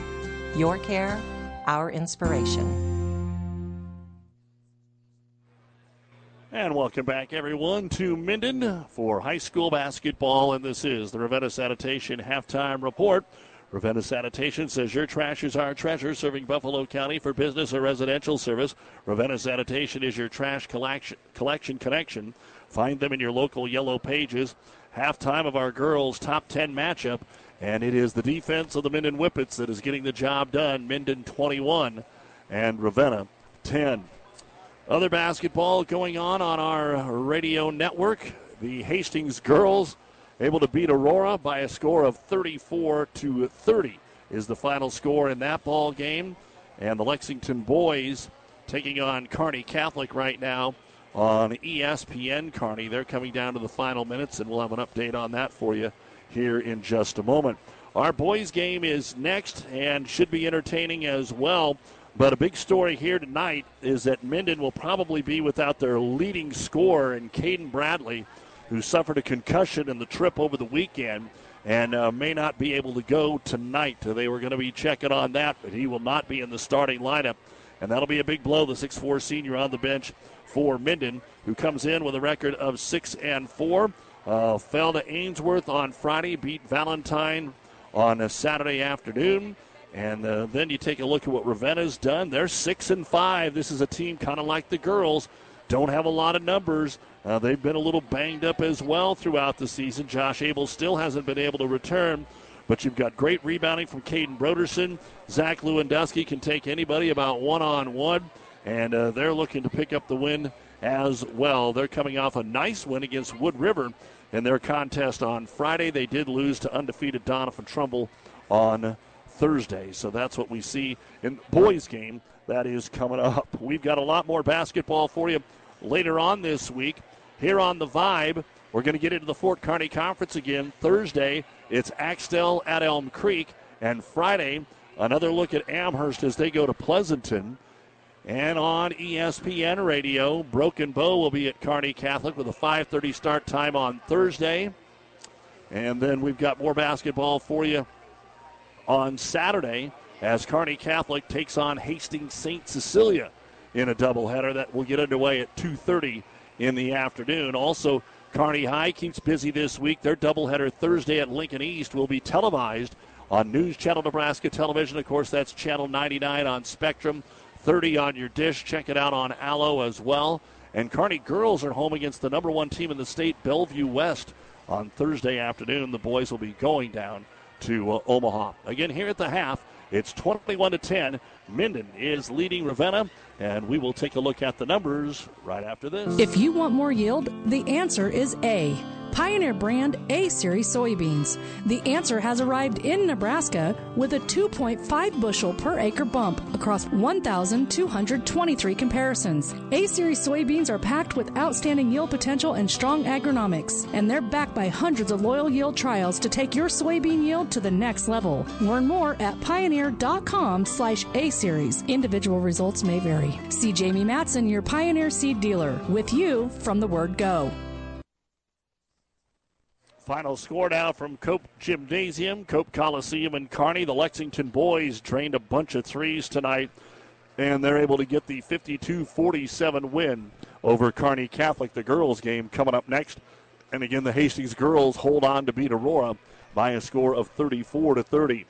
Your care, our inspiration. And welcome back, everyone, to Minden for high school basketball. And this is the Ravenna Sanitation halftime report. Ravenna Sanitation says your trash is our treasure, serving Buffalo County for business or residential service. Ravenna Sanitation is your trash collection, collection connection. Find them in your local yellow pages. Halftime of our girls' top 10 matchup. And it is the defense of the Minden Whippets that is getting the job done. Minden 21 and Ravenna 10. Other basketball going on on our radio network. The Hastings girls able to beat Aurora by a score of 34 to 30 is the final score in that ball game. And the Lexington boys taking on Kearney Catholic right now on ESPN Kearney. They're coming down to the final minutes, and we'll have an update on that for you here in just a moment. Our boys' game is next and should be entertaining as well. But a big story here tonight is that Minden will probably be without their leading scorer in Caden Bradley, who suffered a concussion in the trip over the weekend and uh, may not be able to go tonight. They were going to be checking on that, but he will not be in the starting lineup. And that'll be a big blow. The 6'4 senior on the bench for Minden, who comes in with a record of 6 and 4. Uh, fell to Ainsworth on Friday, beat Valentine on a Saturday afternoon. And uh, then you take a look at what Ravenna's done. They're six and five. This is a team kind of like the girls. Don't have a lot of numbers. Uh, they've been a little banged up as well throughout the season. Josh Abel still hasn't been able to return, but you've got great rebounding from Caden Broderson. Zach Lewandowski can take anybody about one on one, and uh, they're looking to pick up the win as well. They're coming off a nice win against Wood River in their contest on Friday. They did lose to undefeated Doniphan Trumbull on Thursday. So that's what we see in the boys' game that is coming up. We've got a lot more basketball for you later on this week here on the Vibe. We're going to get into the Fort Kearney Conference again Thursday. It's Axtell at Elm Creek, and Friday another look at Amherst as they go to Pleasanton. And on ESPN Radio, Broken Bow will be at Kearney Catholic with a 5:30 start time on Thursday. And then we've got more basketball for you on Saturday as Kearney Catholic takes on Hastings St. Cecilia in a doubleheader that will get underway at 2:30 in the afternoon. Also, Kearney High keeps busy this week. Their doubleheader Thursday at Lincoln East will be televised on News Channel Nebraska Television. Of course, that's channel 99 on Spectrum, 30 on your dish. Check it out on Allo as well. And Kearney girls are home against the number one team in the state, Bellevue West, on Thursday afternoon. The boys will be going down to uh, Omaha. Again, here at the half, it's 21 to 10. Minden is leading Ravenna, and we will take a look at the numbers right after this. If you want more yield, the answer is A. Pioneer brand A Series soybeans. The answer has arrived in Nebraska with a 2.5 bushel per acre bump across 1,223 comparisons. A Series soybeans are packed with outstanding yield potential and strong agronomics, and they're backed by hundreds of loyal yield trials to take your soybean yield to the next level. Learn more at pioneer.com slash A Series. Individual results may vary. See Jamie Matson, your Pioneer seed dealer, with you from the word go. Final score now from Cope Gymnasium, Cope Coliseum, and Kearney. The Lexington boys drained a bunch of threes tonight, and they're able to get the 52 47 win over Kearney Catholic. The girls' game coming up next. And again, the Hastings girls hold on to beat Aurora by a score of 34 to 30.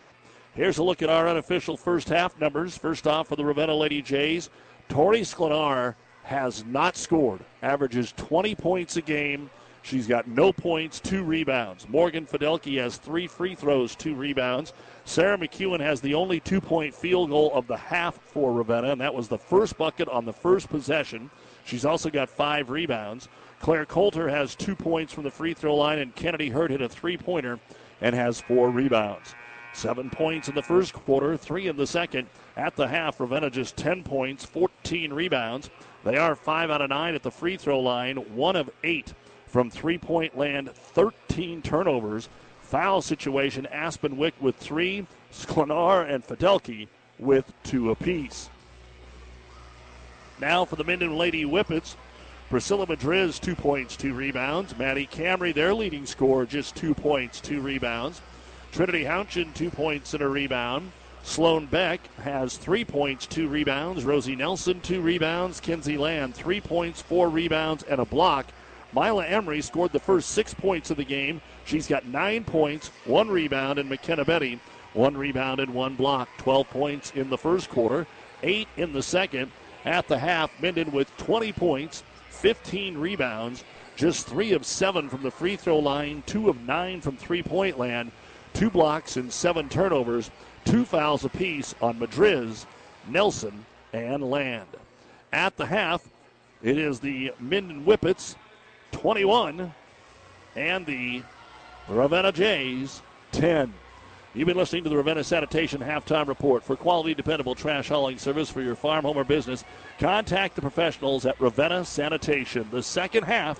Here's a look at our unofficial first half numbers. First off, for the Ravenna Lady Jays, Tori Sklenar has not scored, averages 20 points a game. She's got no points, two rebounds. Morgan Fidelki has three free throws, two rebounds. Sarah McEwen has the only two point field goal of the half for Ravenna, and that was the first bucket on the first possession. She's also got five rebounds. Claire Coulter has two points from the free throw line, and Kennedy Hurt hit a three pointer and has four rebounds. Seven points in the first quarter, three in the second. At the half, Ravenna just 10 points, 14 rebounds. They are five out of nine at the free throw line, one of eight from three point land, 13 turnovers. Foul situation, Aspen Wick with three, Sklenar and Fidelki with two apiece. Now for the Minden Lady Whippets, Priscilla Madriz, two points, two rebounds. Maddie Camry, their leading scorer, just two points, two rebounds. Trinity Houchin, two points and a rebound. Sloan Beck has three points, two rebounds. Rosie Nelson, two rebounds. Kinsey Land, three points, four rebounds, and a block. Mila Emery scored the first six points of the game. She's got nine points, one rebound, and McKenna Betty, one rebound and one block. 12 points in the first quarter, eight in the second. At the half, Minden with 20 points, 15 rebounds, just three of seven from the free throw line, two of nine from three point land two blocks and seven turnovers, two fouls apiece on Madriz, Nelson, and Land. At the half, it is the Minden Whippets 21 and the Ravenna Jays 10. You've been listening to the Ravenna Sanitation Halftime Report. For quality, dependable trash hauling service for your farm, home, or business, contact the professionals at Ravenna Sanitation. The second half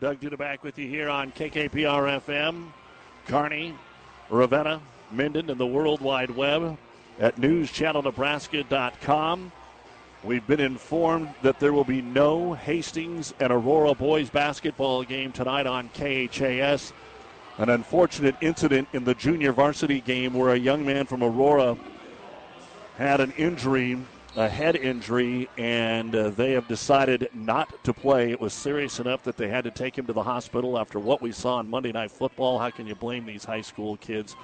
Doug Duda back with you here on KKPR FM, Kearney, Ravenna, Minden, and the World Wide Web at newschannelnebraska.com. We've been informed that there will be no Hastings and Aurora boys basketball game tonight on KHAS. An unfortunate incident in the junior varsity game where a young man from Aurora had an injury a head injury, and uh, they have decided not to play. It was serious enough that they had to take him to the hospital after what we saw on Monday Night Football. How can you blame these high school kids?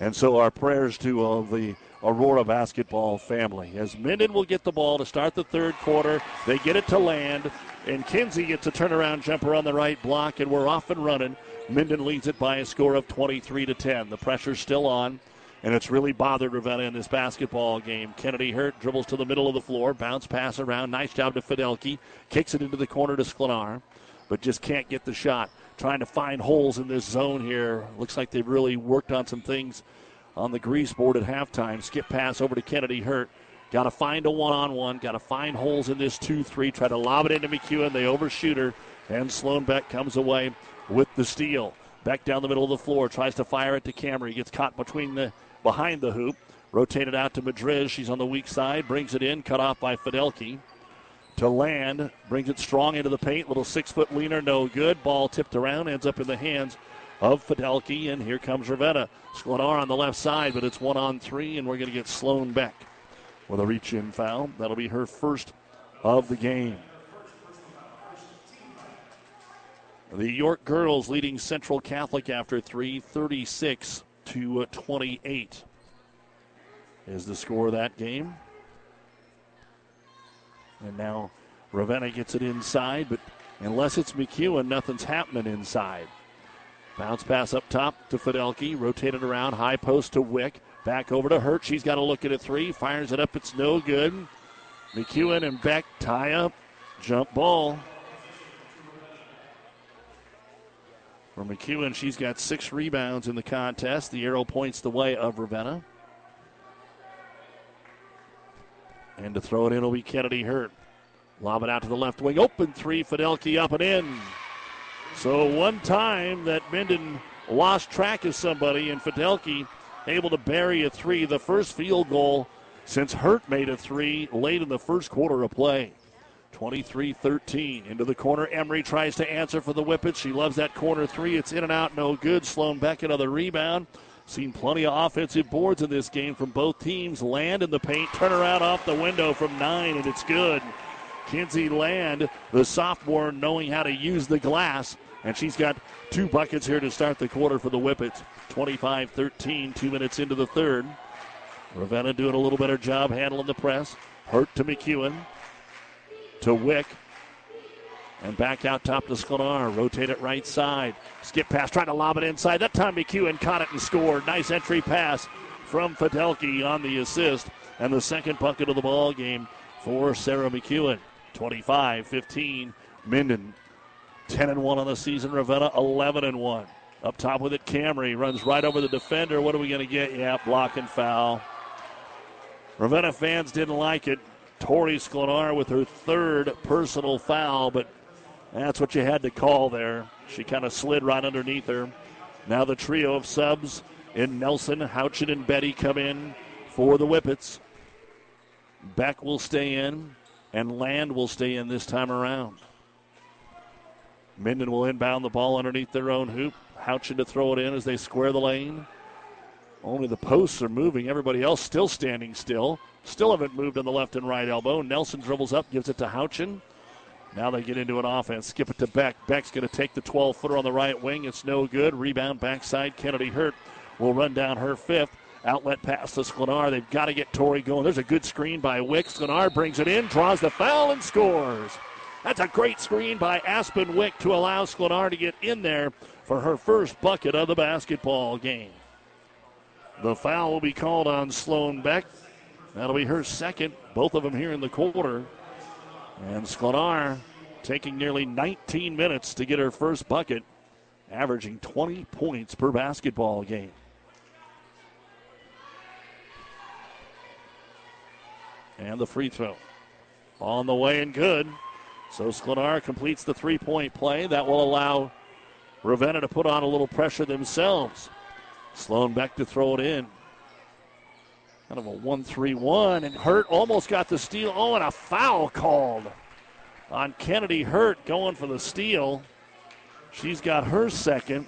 And so our prayers to uh, the Aurora basketball family. As Minden will get the ball to start the third quarter, they get it to land, and Kinsey gets a turnaround jumper on the right block, and we're off and running. Minden leads it by a score of 23 to 10. The pressure's still on and it's really bothered Ravenna in this basketball game. Kennedy Hurt dribbles to the middle of the floor, bounce pass around, nice job to Fidelki, kicks it into the corner to Sklenar, but just can't get the shot. Trying to find holes in this zone here. Looks like they've really worked on some things on the grease board at halftime. Skip pass over to Kennedy Hurt. Got to find a one on one. Got to find holes in this 2 3. Try to lob it into McEwen. They overshoot her. And Sloan Beck comes away with the steal. Beck down the middle of the floor. Tries to fire it to Camry. Gets caught between the behind the hoop. Rotated out to Madriz. She's on the weak side. Brings it in. Cut off by Fidelki. To land. Brings it strong into the paint. Little six foot leaner. No good. Ball tipped around. Ends up in the hands of Fidelki, and here comes Ravenna. Sklenar on the left side, but it's one on three, and we're going to get Sloan Beck with a reach in foul. That'll be her first of the game. The York girls leading Central Catholic after three, 36 to uh, 28 is the score of that game. And now Ravenna gets it inside, but unless it's McEwen, nothing's happening inside. Bounce pass up top to Fidelki, rotated around, high post to Wick. Back over to Hurt. She's got to look at a three. Fires it up. It's no good. McEwen and Beck tie up. Jump ball. For McEwen, she's got six rebounds in the contest. The arrow points the way of Ravenna. And to throw it in will be Kennedy Hurt. Lob it out to the left wing. Open three. Fidelki up and in. So one time that Minden lost track of somebody, and Fidelki able to bury a three. The first field goal since Hurt made a three late in the first quarter of play. 23 13. Into the corner. Emery tries to answer for the Whippets. She loves that corner three. It's in and out, no good. Sloan Beck another rebound. Seen plenty of offensive boards in this game from both teams. Land in the paint, turn around off the window from nine, and it's good. Kinsey Land, the sophomore, knowing how to use the glass, and she's got two buckets here to start the quarter for the Whippets. 25 13, two minutes into the third. Ravenna doing a little better job handling the press. Hurt to McEwen. To Wick. And back out top to Sklenar. Rotate it right side. Skip pass, trying to lob it inside. That time McEwen caught it and scored. Nice entry pass from Fidelki on the assist. And the second bucket of the ball game for Sarah McEwen. 25 15. Minden 10 and 1 on the season. Ravenna 11 and 1. Up top with it, Camry runs right over the defender. What are we going to get? Yeah, block and foul. Ravenna fans didn't like it. Tori Sklenar with her third personal foul, but that's what you had to call there. She kind of slid right underneath her. Now the trio of subs in Nelson, Houchin, and Betty come in for the Whippets. Beck will stay in, and Land will stay in this time around. Minden will inbound the ball underneath their own hoop. Houchin to throw it in as they square the lane. Only the posts are moving. Everybody else still standing still. Still haven't moved on the left and right elbow. Nelson dribbles up, gives it to Houchin. Now they get into an offense. Skip it to Beck. Beck's going to take the 12 footer on the right wing. It's no good. Rebound backside. Kennedy Hurt will run down her fifth. Outlet pass to Sklenar. They've got to get Tori going. There's a good screen by Wick. Sklenar brings it in, draws the foul, and scores. That's a great screen by Aspen Wick to allow Sklenar to get in there for her first bucket of the basketball game. The foul will be called on Sloan Beck. That'll be her second, both of them here in the quarter. And Sklenar taking nearly 19 minutes to get her first bucket, averaging 20 points per basketball game. And the free throw on the way and good. So Sklenar completes the three point play. That will allow Ravenna to put on a little pressure themselves. Sloan Beck to throw it in. Kind of a 1 3 1. And Hurt almost got the steal. Oh, and a foul called on Kennedy Hurt going for the steal. She's got her second.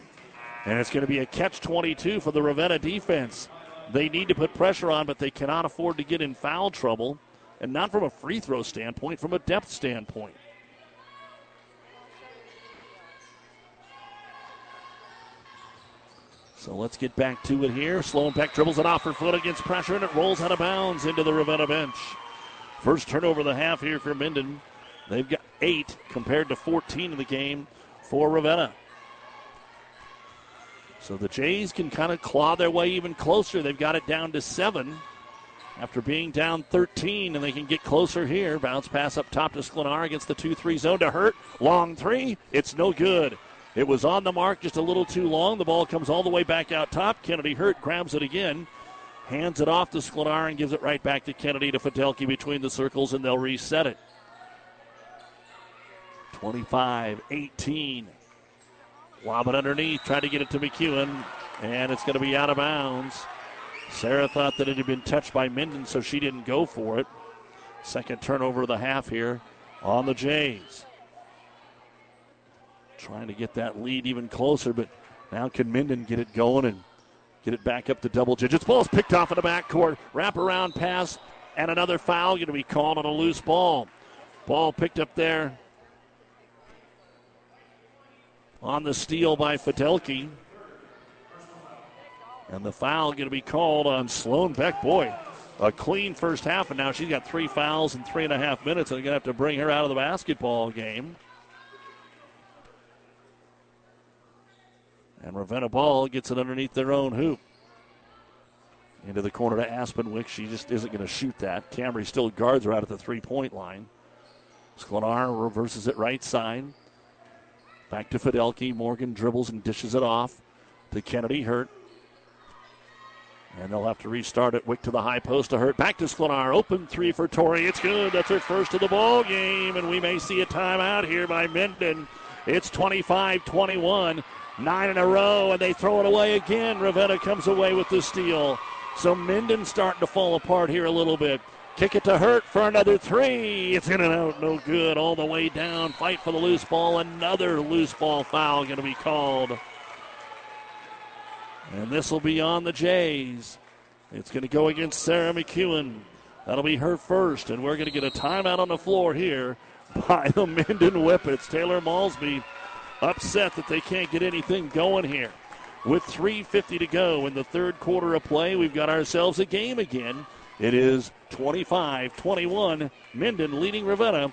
And it's going to be a catch 22 for the Ravenna defense. They need to put pressure on, but they cannot afford to get in foul trouble. And not from a free throw standpoint, from a depth standpoint. So let's get back to it here. Sloan Beck dribbles it off her foot against pressure, and it rolls out of bounds into the Ravenna bench. First turnover of the half here for Minden. They've got eight compared to 14 in the game for Ravenna. So the Jays can kind of claw their way even closer. They've got it down to seven after being down 13, and they can get closer here. Bounce pass up top to Sklenar against the 2 3 zone to Hurt. Long three. It's no good. It was on the mark just a little too long. The ball comes all the way back out top. Kennedy Hurt grabs it again, hands it off to Sklenar, and gives it right back to Kennedy to Fidelki between the circles, and they'll reset it. 25 18. Lob it underneath, trying to get it to McEwen, and it's going to be out of bounds. Sarah thought that it had been touched by Minden, so she didn't go for it. Second turnover of the half here on the Jays. Trying to get that lead even closer, but Now can Minden get it going and get it back up to double digits? Ball's picked off in the backcourt. Wrap around pass and another foul going to be called on a loose ball. Ball picked up there on the steal by Fidelki. And the foul going to be called on Sloan Beck. Boy, a clean first half, and now she's got three fouls in three and a half minutes, and they're going to have to bring her out of the basketball game. And Ravenna Ball gets it underneath their own hoop. Into the corner to Aspen Wick. She just isn't going to shoot that. Camry still guards her out at the three point line. Sklenar reverses it right side. Back to Fidelki. Morgan dribbles and dishes it off to Kennedy Hurt. And they'll have to restart it. Wick to the high post to Hurt. Back to Sklenar. Open three for Tori. It's good. That's her first of the ball game. And we may see a timeout here by Minden. It's 25 21. Nine in a row, and they throw it away again. Ravenna comes away with the steal. So Minden starting to fall apart here a little bit. Kick it to Hurt for another three. It's in and out, no good. All the way down. Fight for the loose ball. Another loose ball foul going to be called. And this will be on the Jays. It's going to go against Sarah McEwen. That'll be her first, and we're going to get a timeout on the floor here [LAUGHS] by the Minden Whippets. Taylor Malsby upset that they can't get anything going here. With 3.50 to go in the third quarter of play, we've got ourselves a game again. It is 25 21, Minden leading Ravenna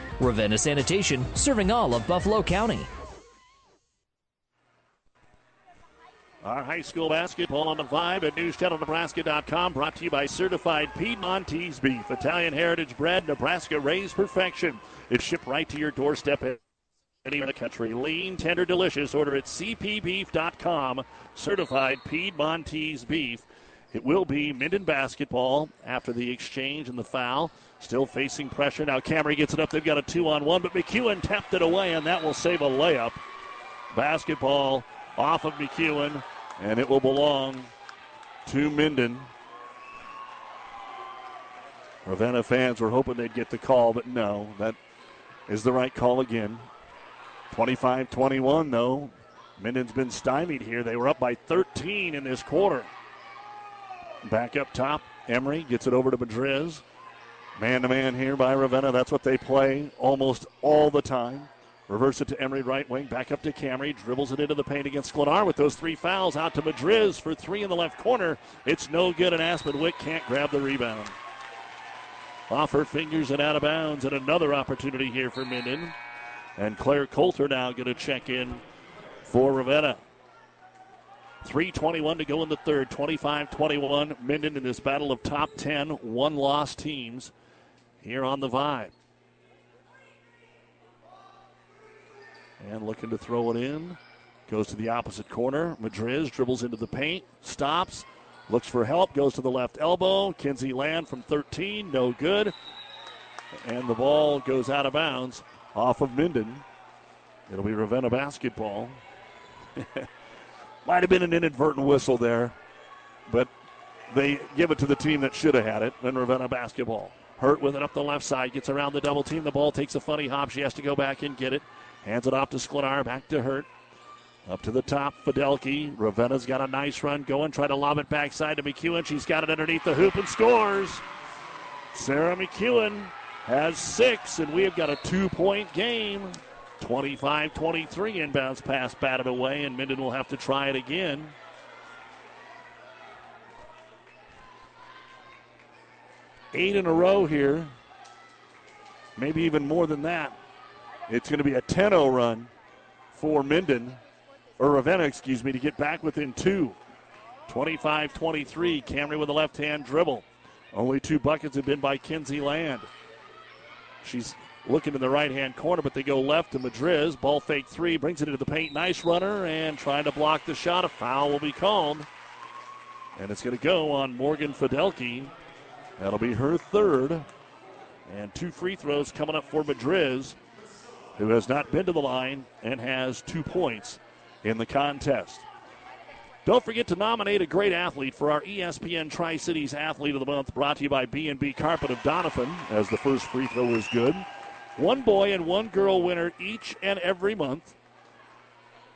Ravenna Sanitation, serving all of Buffalo County. Our high school basketball on the vibe at newschannelnebraska.com brought to you by Certified Piedmontese Beef, Italian heritage bread, Nebraska raised perfection. It's shipped right to your doorstep anywhere in the country. Lean, tender, delicious. Order at cpbeef.com. Certified Piedmontese Beef. It will be Minden basketball after the exchange and the foul. Still facing pressure. Now Camry gets it up. They've got a two on one, but McEwen tapped it away, and that will save a layup. Basketball off of McEwen, and it will belong to Minden. Ravenna fans were hoping they'd get the call, but no, that is the right call again. 25 21, though. Minden's been stymied here. They were up by 13 in this quarter. Back up top, Emery gets it over to Madriz. Man to man here by Ravenna. That's what they play almost all the time. Reverse it to Emery right wing. Back up to Camry. Dribbles it into the paint against Sklenar with those three fouls. Out to Madriz for three in the left corner. It's no good, and Aspen Wick can't grab the rebound. Off her fingers and out of bounds, and another opportunity here for Minden. And Claire Coulter now going to check in for Ravenna. 3.21 to go in the third. 25 21. Minden in this battle of top 10, one loss teams here on the Vibe. And looking to throw it in. Goes to the opposite corner. Madriz dribbles into the paint, stops, looks for help, goes to the left elbow. Kinsey Land from 13, no good. And the ball goes out of bounds off of Minden. It'll be Ravenna basketball. [LAUGHS] Might have been an inadvertent whistle there, but they give it to the team that should have had it. Then Ravenna basketball. Hurt with it up the left side, gets around the double team. The ball takes a funny hop. She has to go back and get it. Hands it off to Sklenar, back to Hurt. Up to the top, Fidelki. Ravenna's got a nice run going. Try to lob it backside to McEwen. She's got it underneath the hoop and scores. Sarah McEwen has six, and we have got a two point game. 25 23 inbounds pass batted away, and Minden will have to try it again. Eight in a row here, maybe even more than that. It's going to be a 10 0 run for Minden, or Ravenna, excuse me, to get back within two. 25 23. Camry with a left hand dribble. Only two buckets have been by Kinsey Land. She's looking in the right hand corner, but they go left to Madriz. Ball fake three, brings it into the paint. Nice runner, and trying to block the shot. A foul will be called. And it's going to go on Morgan Fidelki. That'll be her third. And two free throws coming up for Madriz, who has not been to the line and has two points in the contest. Don't forget to nominate a great athlete for our ESPN Tri Cities Athlete of the Month, brought to you by B&B Carpet of Doniphan, as the first free throw is good. One boy and one girl winner each and every month.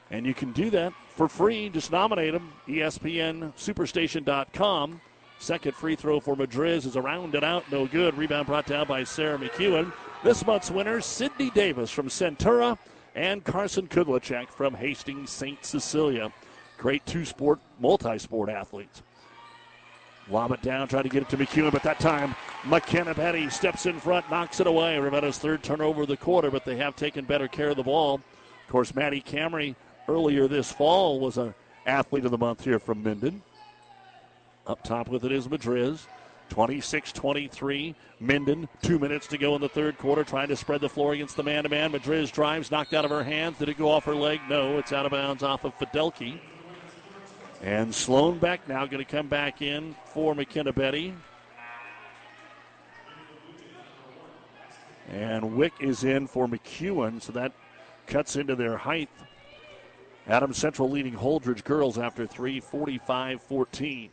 And you can do that for free. Just nominate them. ESPNSuperstation.com. Second free throw for Madriz is around and out, no good. Rebound brought down by Sarah McEwen. This month's winner, Sydney Davis from Centura and Carson Kudlacek from Hastings St. Cecilia. Great two sport, multi sport athletes. Lob it down, try to get it to McEwen, but that time McKenna Betty steps in front, knocks it away. Ravenna's third turnover of the quarter, but they have taken better care of the ball. Of course, Maddie Camry earlier this fall was an athlete of the month here from Minden. Up top with it is Madriz. 26 23. Minden, two minutes to go in the third quarter, trying to spread the floor against the man to man. Madriz drives, knocked out of her hands. Did it go off her leg? No, it's out of bounds off of Fidelki. And Sloan Beck now going to come back in for McKenna Betty. And Wick is in for McEwen, so that cuts into their height. Adam Central leading Holdrege girls after 3, 45 14.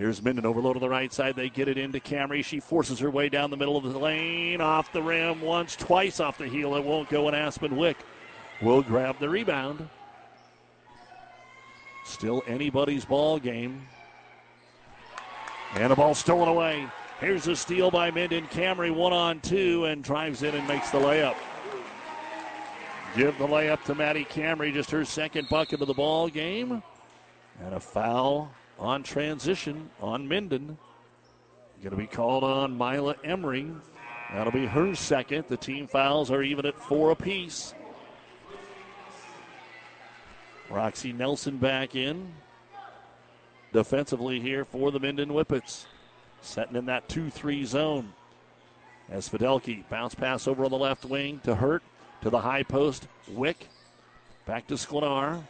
Here's Minden overload on the right side. They get it into Camry. She forces her way down the middle of the lane, off the rim, once, twice off the heel. It won't go, and Aspen Wick will grab the rebound. Still anybody's ball game. And a ball stolen away. Here's a steal by Minden. Camry one on two and drives in and makes the layup. Give the layup to Maddie Camry, just her second bucket of the ball game. And a foul on transition on Minden. Going to be called on Mila Emery. That'll be her second. The team fouls are even at four apiece. Roxy Nelson back in. Defensively here for the Minden Whippets. Setting in that 2 3 zone. As Fidelki bounce pass over on the left wing to Hurt. To the high post. Wick. Back to Sklenar.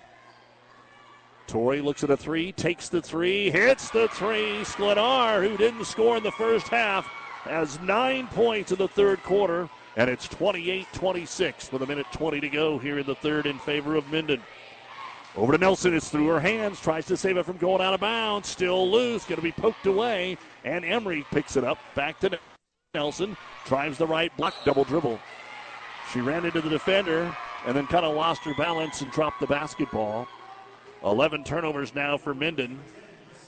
Tori looks at a three, takes the three, hits the three. Sklenar, who didn't score in the first half, has nine points in the third quarter, and it's 28 26 with a minute 20 to go here in the third in favor of Minden. Over to Nelson. It's through her hands. Tries to save it from going out of bounds. Still loose. Going to be poked away. And Emery picks it up. Back to Nelson. Drives the right block. Double dribble. She ran into the defender and then kind of lost her balance and dropped the basketball. 11 turnovers now for Minden.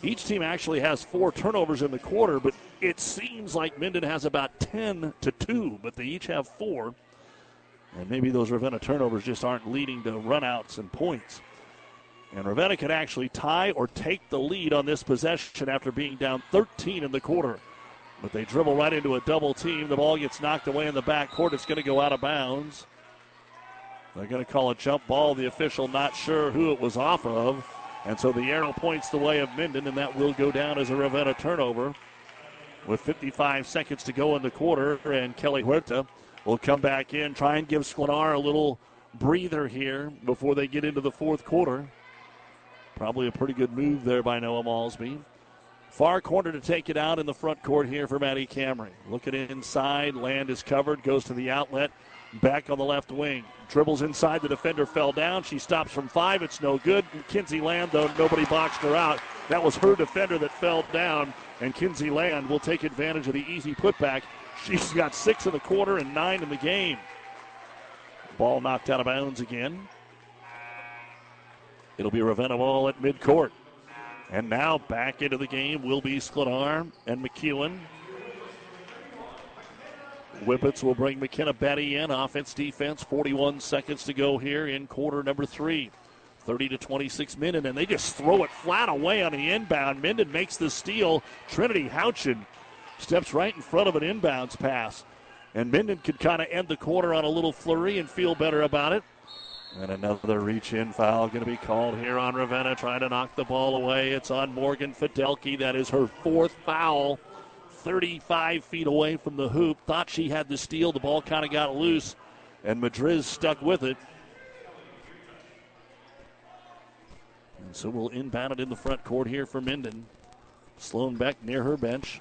Each team actually has four turnovers in the quarter, but it seems like Minden has about 10 to 2, but they each have four. And maybe those Ravenna turnovers just aren't leading to runouts and points. And Ravenna can actually tie or take the lead on this possession after being down 13 in the quarter. But they dribble right into a double team. The ball gets knocked away in the back court. It's going to go out of bounds. They're going to call a jump ball. The official not sure who it was off of. And so the arrow points the way of Minden, and that will go down as a Ravenna turnover. With 55 seconds to go in the quarter, and Kelly Huerta will come back in, try and give Sklenar a little breather here before they get into the fourth quarter. Probably a pretty good move there by Noah Malsby. Far corner to take it out in the front court here for Maddie Camry. Looking inside, Land is covered, goes to the outlet, back on the left wing. Dribbles inside, the defender fell down. She stops from five, it's no good. Kinsey Land, though, nobody boxed her out. That was her defender that fell down, and Kinsey Land will take advantage of the easy putback. She's got six in the quarter and nine in the game. Ball knocked out of bounds again. It'll be Ravenna ball at midcourt. And now back into the game will be Sklenar and McEwen. Whippets will bring McKenna Betty in. Offense, defense, 41 seconds to go here in quarter number three. 30 to 26 Minden, and they just throw it flat away on the inbound. Minden makes the steal. Trinity Houchin steps right in front of an inbounds pass. And Minden could kind of end the quarter on a little flurry and feel better about it. And another reach in foul going to be called here on Ravenna, trying to knock the ball away. It's on Morgan Fidelki. That is her fourth foul. 35 feet away from the hoop. Thought she had the steal. The ball kind of got loose, and Madriz stuck with it. And so we'll inbound it in the front court here for Minden. Sloan Beck near her bench.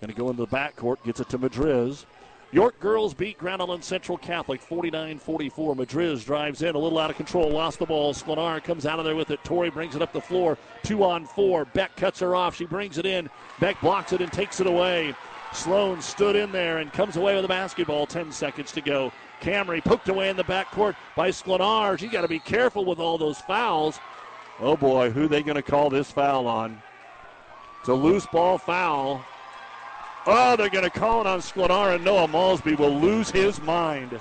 Going to go into the back court, gets it to Madriz. York girls beat Grand Island Central Catholic 49 44. Madriz drives in, a little out of control, lost the ball. Sklenar comes out of there with it. Tori brings it up the floor. Two on four. Beck cuts her off. She brings it in. Beck blocks it and takes it away. Sloan stood in there and comes away with the basketball. 10 seconds to go. Camry poked away in the backcourt by Sklenar. She's got to be careful with all those fouls. Oh boy, who are they going to call this foul on? It's a loose ball foul. Oh, they're going to call it on Sklenar, and Noah Malsby will lose his mind.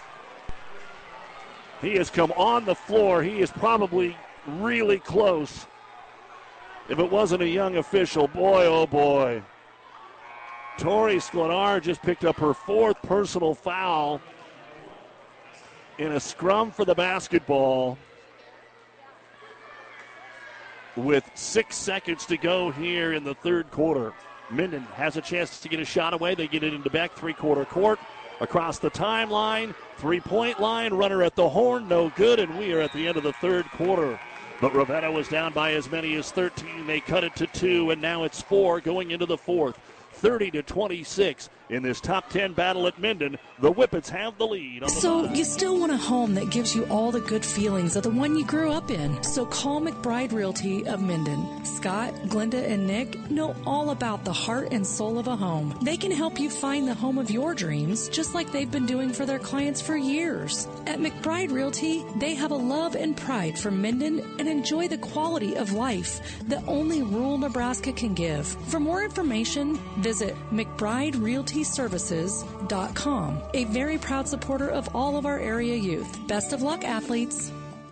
He has come on the floor. He is probably really close. If it wasn't a young official, boy, oh boy. Tori Sklenar just picked up her fourth personal foul in a scrum for the basketball with six seconds to go here in the third quarter. Minden has a chance to get a shot away. They get it into back three quarter court. Across the timeline, three point line, runner at the horn, no good, and we are at the end of the third quarter. But Ravenna was down by as many as 13. They cut it to two, and now it's four going into the fourth. 30 to 26 in this top 10 battle at Minden. The Whippets have the lead. The so you still want a home that gives you all the good feelings of the one you grew up in. So call McBride Realty of Minden. Scott, Glenda, and Nick know all about the heart and soul of a home. They can help you find the home of your dreams, just like they've been doing for their clients for years. At McBride Realty, they have a love and pride for Minden and enjoy the quality of life that only rural Nebraska can give. For more information, visit McBrideRealtyServices.com. A very proud supporter of all of our area youth. Best of luck, athletes.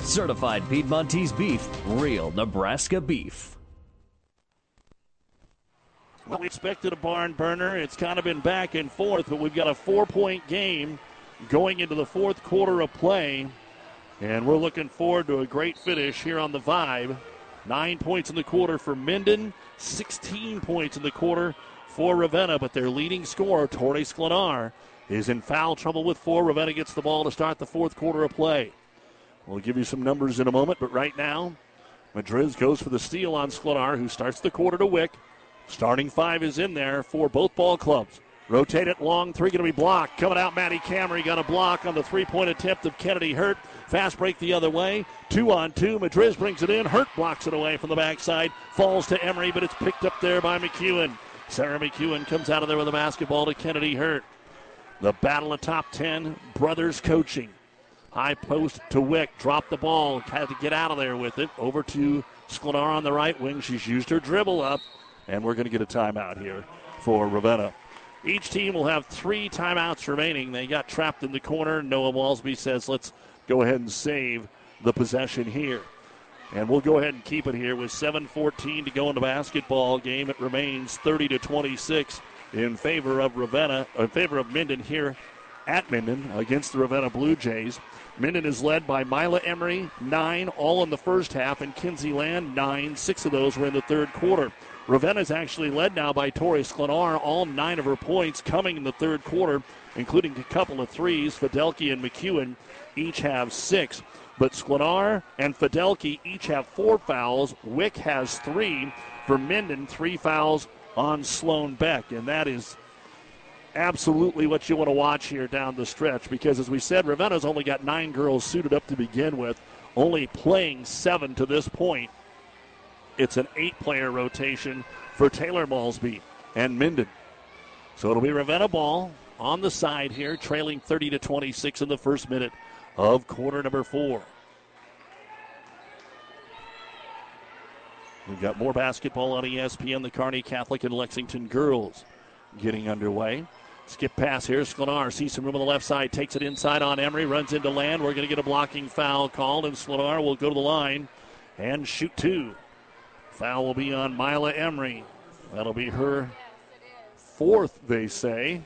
Certified Piedmontese beef, real Nebraska beef. Well, we expected a barn burner. It's kind of been back and forth, but we've got a four point game going into the fourth quarter of play. And we're looking forward to a great finish here on the Vibe. Nine points in the quarter for Minden, 16 points in the quarter for Ravenna, but their leading scorer, Tori Sklenar, is in foul trouble with four. Ravenna gets the ball to start the fourth quarter of play. We'll give you some numbers in a moment, but right now, Madriz goes for the steal on Sklenar, who starts the quarter to Wick. Starting five is in there for both ball clubs. Rotate it long three, going to be blocked. Coming out, Maddie Camry got a block on the three point attempt of Kennedy Hurt. Fast break the other way. Two on two. Madriz brings it in. Hurt blocks it away from the backside. Falls to Emery, but it's picked up there by McEwen. Sarah McEwen comes out of there with a basketball to Kennedy Hurt. The battle of top 10 brothers coaching. High post to Wick. Dropped the ball. Had to get out of there with it. Over to Sklenar on the right wing. She's used her dribble up. And we're going to get a timeout here for Ravenna. Each team will have three timeouts remaining. They got trapped in the corner. Noah Malsby says, let's go ahead and save the possession here. And we'll go ahead and keep it here with 7:14 to go in the basketball game. It remains 30 to 26 in favor of Ravenna, in favor of Minden here at Minden against the Ravenna Blue Jays. Minden is led by Mila Emery, nine, all in the first half, and Kinsey Land, nine. Six of those were in the third quarter. Ravenna is actually led now by Tori Sklenar, all nine of her points coming in the third quarter, including a couple of threes. Fidelki and McEwen each have six. But Sklenar and Fidelki each have four fouls. Wick has three. For Minden, three fouls on Sloan Beck. And that is absolutely what you want to watch here down the stretch because, as we said, Ravenna's only got nine girls suited up to begin with, only playing seven to this point. It's an eight player rotation for Taylor Malsby and Minden. So it'll be Ravenna ball. on the side here, trailing 30 to 26 in the first minute of quarter number four. We've got more basketball on ESPN. The Kearney Catholic and Lexington girls getting underway. Skip pass here. Sklenar sees some room on the left side, takes it inside on Emery, runs into Land. We're going to get a blocking foul called, and Sklenar will go to the line and shoot two. Foul will be on Mila Emery. That'll be her fourth, they say.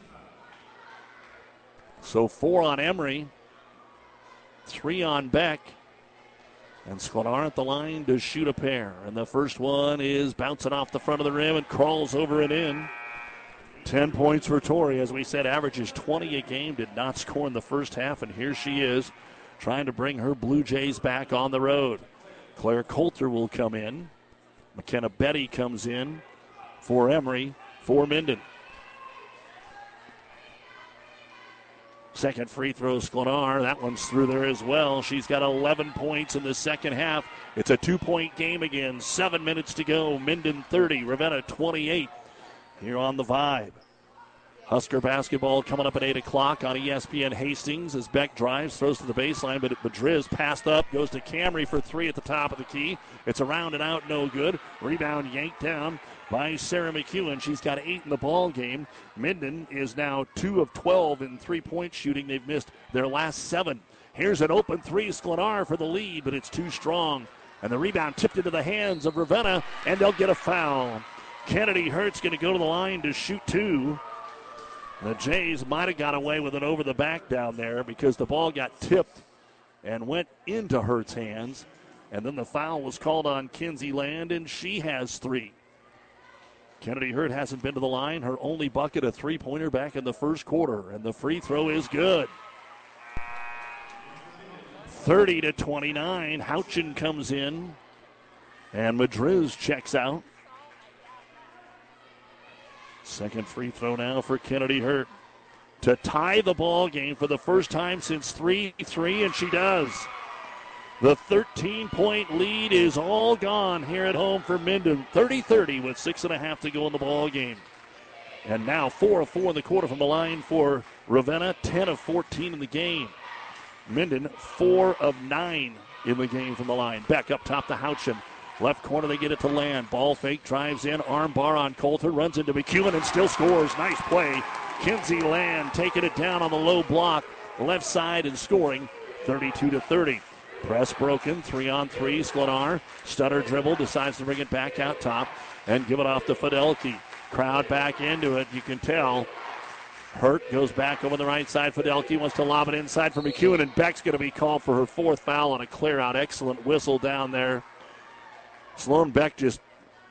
So four on Emery, three on Beck. And Sklenar at the line to shoot a pair. And the first one is bouncing off the front of the rim and crawls over and in. 10 points for Tori. As we said, averages 20 a game, did not score in the first half. And here she is trying to bring her Blue Jays back on the road. Claire Coulter will come in. McKenna Betty comes in for Emery for Minden. Second free throw, Sklenar. That one's through there as well. She's got 11 points in the second half. It's a two point game again. Seven minutes to go. Minden 30, Ravenna 28 here on the Vibe. Husker basketball coming up at 8 o'clock on ESPN Hastings as Beck drives, throws to the baseline, but Madriz passed up, goes to Camry for three at the top of the key. It's around and out, no good. Rebound yanked down by Sarah McEwen. She's got eight in the ball game. Minden is now two of 12 in three point shooting. They've missed their last seven. Here's an open three, Sklenar for the lead, but it's too strong. And the rebound tipped into the hands of Ravenna, and they'll get a foul. Kennedy Hurt's going to go to the line to shoot two. The Jays might have got away with it over the back down there because the ball got tipped and went into Hurt's hands. And then the foul was called on Kinsey Land, and she has three. Kennedy Hurt hasn't been to the line. Her only bucket, a three pointer back in the first quarter, and the free throw is good. 30 to 29. Houchin comes in, and Madriz checks out. Second free throw now for Kennedy Hurt to tie the ball game for the first time since 3 3, and she does. The 13 point lead is all gone here at home for Minden. 30 30 with six and a half to go in the ball game. And now 4 of 4 in the quarter from the line for Ravenna, 10 of 14 in the game. Minden, 4 of 9 in the game from the line. Back up top to Houchin. Left corner, they get it to Land. Ball fake, drives in, arm bar on Coulter, runs into McEwen and still scores. Nice play. Kinsey Land taking it down on the low block, left side and scoring 32 to 30. Press broken, three on three. Sklenar, stutter dribble, decides to bring it back out top and give it off to Fidelki. Crowd back into it. You can tell. Hurt goes back over the right side. Fidelki wants to lob it inside for McEwen, and Beck's going to be called for her fourth foul on a clear out. Excellent whistle down there Sloan Beck just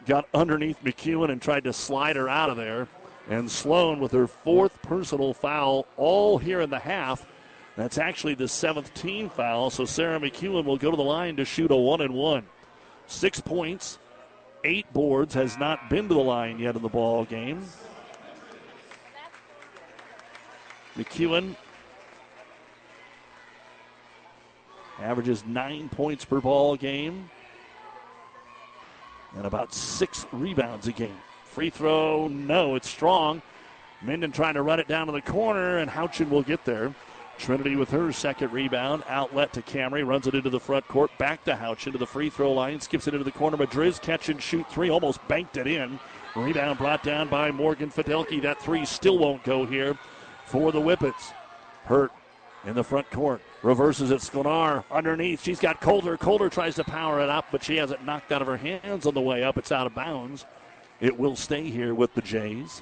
got underneath McEwen and tried to slide her out of there. And Sloan with her fourth personal foul all here in the half. That's actually the seventh team foul. So Sarah McEwen will go to the line to shoot a one and one. Six points, eight boards, has not been to the line yet in the ball game. McEwen averages nine points per ball game and about six rebounds a game. Free throw, no, it's strong. Minden trying to run it down to the corner, and Houchin will get there. Trinity with her second rebound. Outlet to Camry. Runs it into the front court. Back to Houchin to the free throw line. Skips it into the corner. Madriz catch and shoot three. Almost banked it in. Rebound brought down by Morgan Fidelki. That three still won't go here for the Whippets. Hurt in the front court. Reverses it. Sklenar underneath. She's got Coulter. Coulter tries to power it up, but she has it knocked out of her hands on the way up. It's out of bounds. It will stay here with the Jays.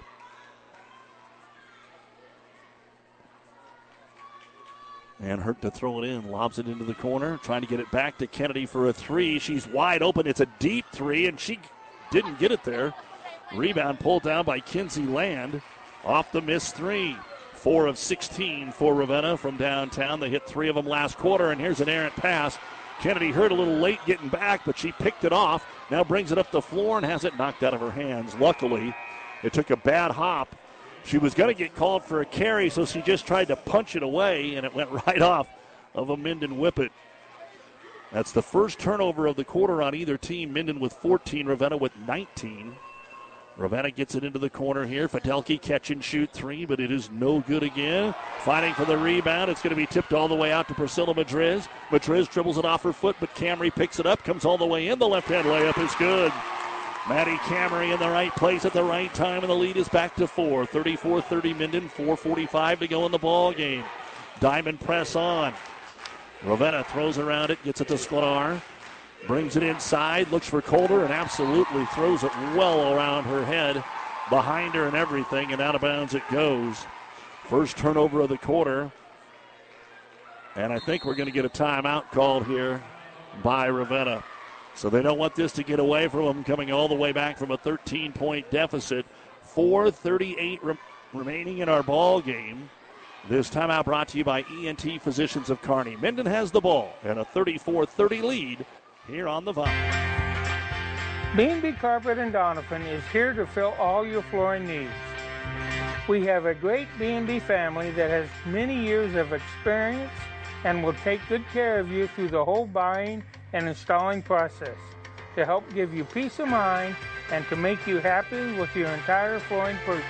And Hurt to throw it in, lobs it into the corner, trying to get it back to Kennedy for a three. She's wide open. It's a deep three, and she didn't get it there. Rebound pulled down by Kinsey Land off the missed three. Four of 16 for Ravenna from downtown. They hit three of them last quarter, and here's an errant pass. Kennedy Hurt a little late getting back, but she picked it off. Now brings it up the floor and has it knocked out of her hands. Luckily, it took a bad hop. She was going to get called for a carry, so she just tried to punch it away, and it went [LAUGHS] right off of a Minden Whippet. That's the first turnover of the quarter on either team. Minden with 14, Ravenna with 19. Ravenna gets it into the corner here. Fidelki catch and shoot three, but it is no good again. Fighting for the rebound. It's going to be tipped all the way out to Priscilla Madriz. Madriz dribbles it off her foot, but Camry picks it up, comes all the way in. The left hand layup is good. Maddie Camry in the right place at the right time, and the lead is back to four. 34 30 Minden, 4.45 to go in the ball game. Diamond press on. Ravenna throws around it, gets it to Sklenar. Brings it inside, looks for Coulter, and absolutely throws it well around her head, behind her and everything, and out of bounds it goes. First turnover of the quarter. And I think we're going to get a timeout called here by Ravenna. So they don't want this to get away from them, coming all the way back from a 13 point deficit. 4.38 re- remaining in our ball game. This timeout brought to you by ENT Physicians of Kearney. Minden has the ball and a 34 30 lead here on the Vibe. B&B Carpet and Doniphan is here to fill all your flooring needs. We have a great B&B family that has many years of experience and will take good care of you through the whole buying and installing process to help give you peace of mind and to make you happy with your entire flooring purchase.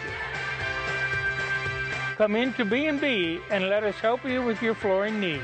Come into B&B and let us help you with your flooring needs.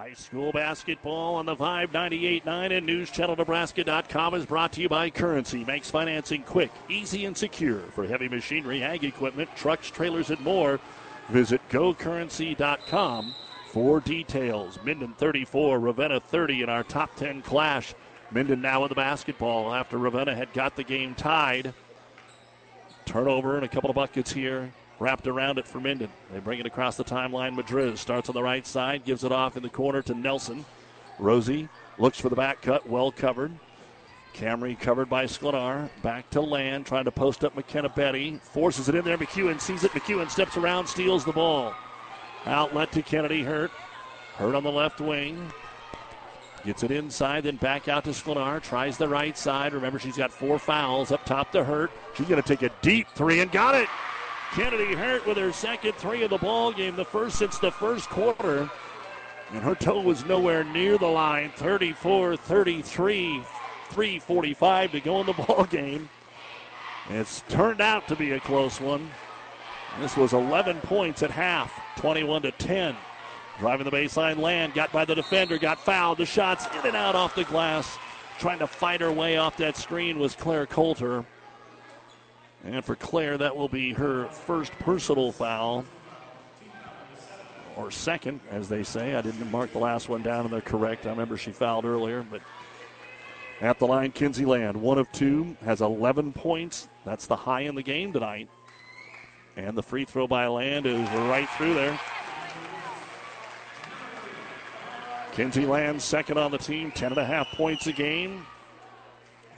High school basketball on the 598.9 and NewsChannelNebraska.com is brought to you by Currency. Makes financing quick, easy, and secure for heavy machinery, ag equipment, trucks, trailers, and more. Visit GoCurrency.com for details. Minden 34, Ravenna 30 in our top 10 clash. Minden now with the basketball after Ravenna had got the game tied. Turnover and a couple of buckets here wrapped around it for Minden. They bring it across the timeline. Madriz starts on the right side, gives it off in the corner to Nelson. Roxy looks for the back cut, well covered. Camry covered by Sklenar. Back to Land, trying to post up McKenna Betty. Forces it in there. McEwen sees it. McEwen steps around, steals the ball. Outlet to Kennedy Hurt. Hurt on the left wing. Gets it inside, then back out to Sklenar. Tries the right side. Remember, she's got four fouls up top to Hurt. She's going to take a deep three and got it. Kennedy Hurt with her second three of the ball game, the first since the first quarter. And her toe was nowhere near the line. 34 33, 3.45 to go in the [LAUGHS] ball game. It's turned out to be a close one. This was 11 points at half, 21 to 10. Driving the baseline, Land got by the defender, got fouled. The shots in and out off the glass. Trying to fight her way off that screen was Claire Coulter. And for Claire, that will be her first personal foul. Or second, as they say. I didn't mark the last one down, and they're correct. I remember she fouled earlier, but at the line, Kinsey Land, one of two, has 11 points. That's the high in the game tonight. And the free throw by Land is right through there. Kinsey Land, second on the team, 10 and a half points a game.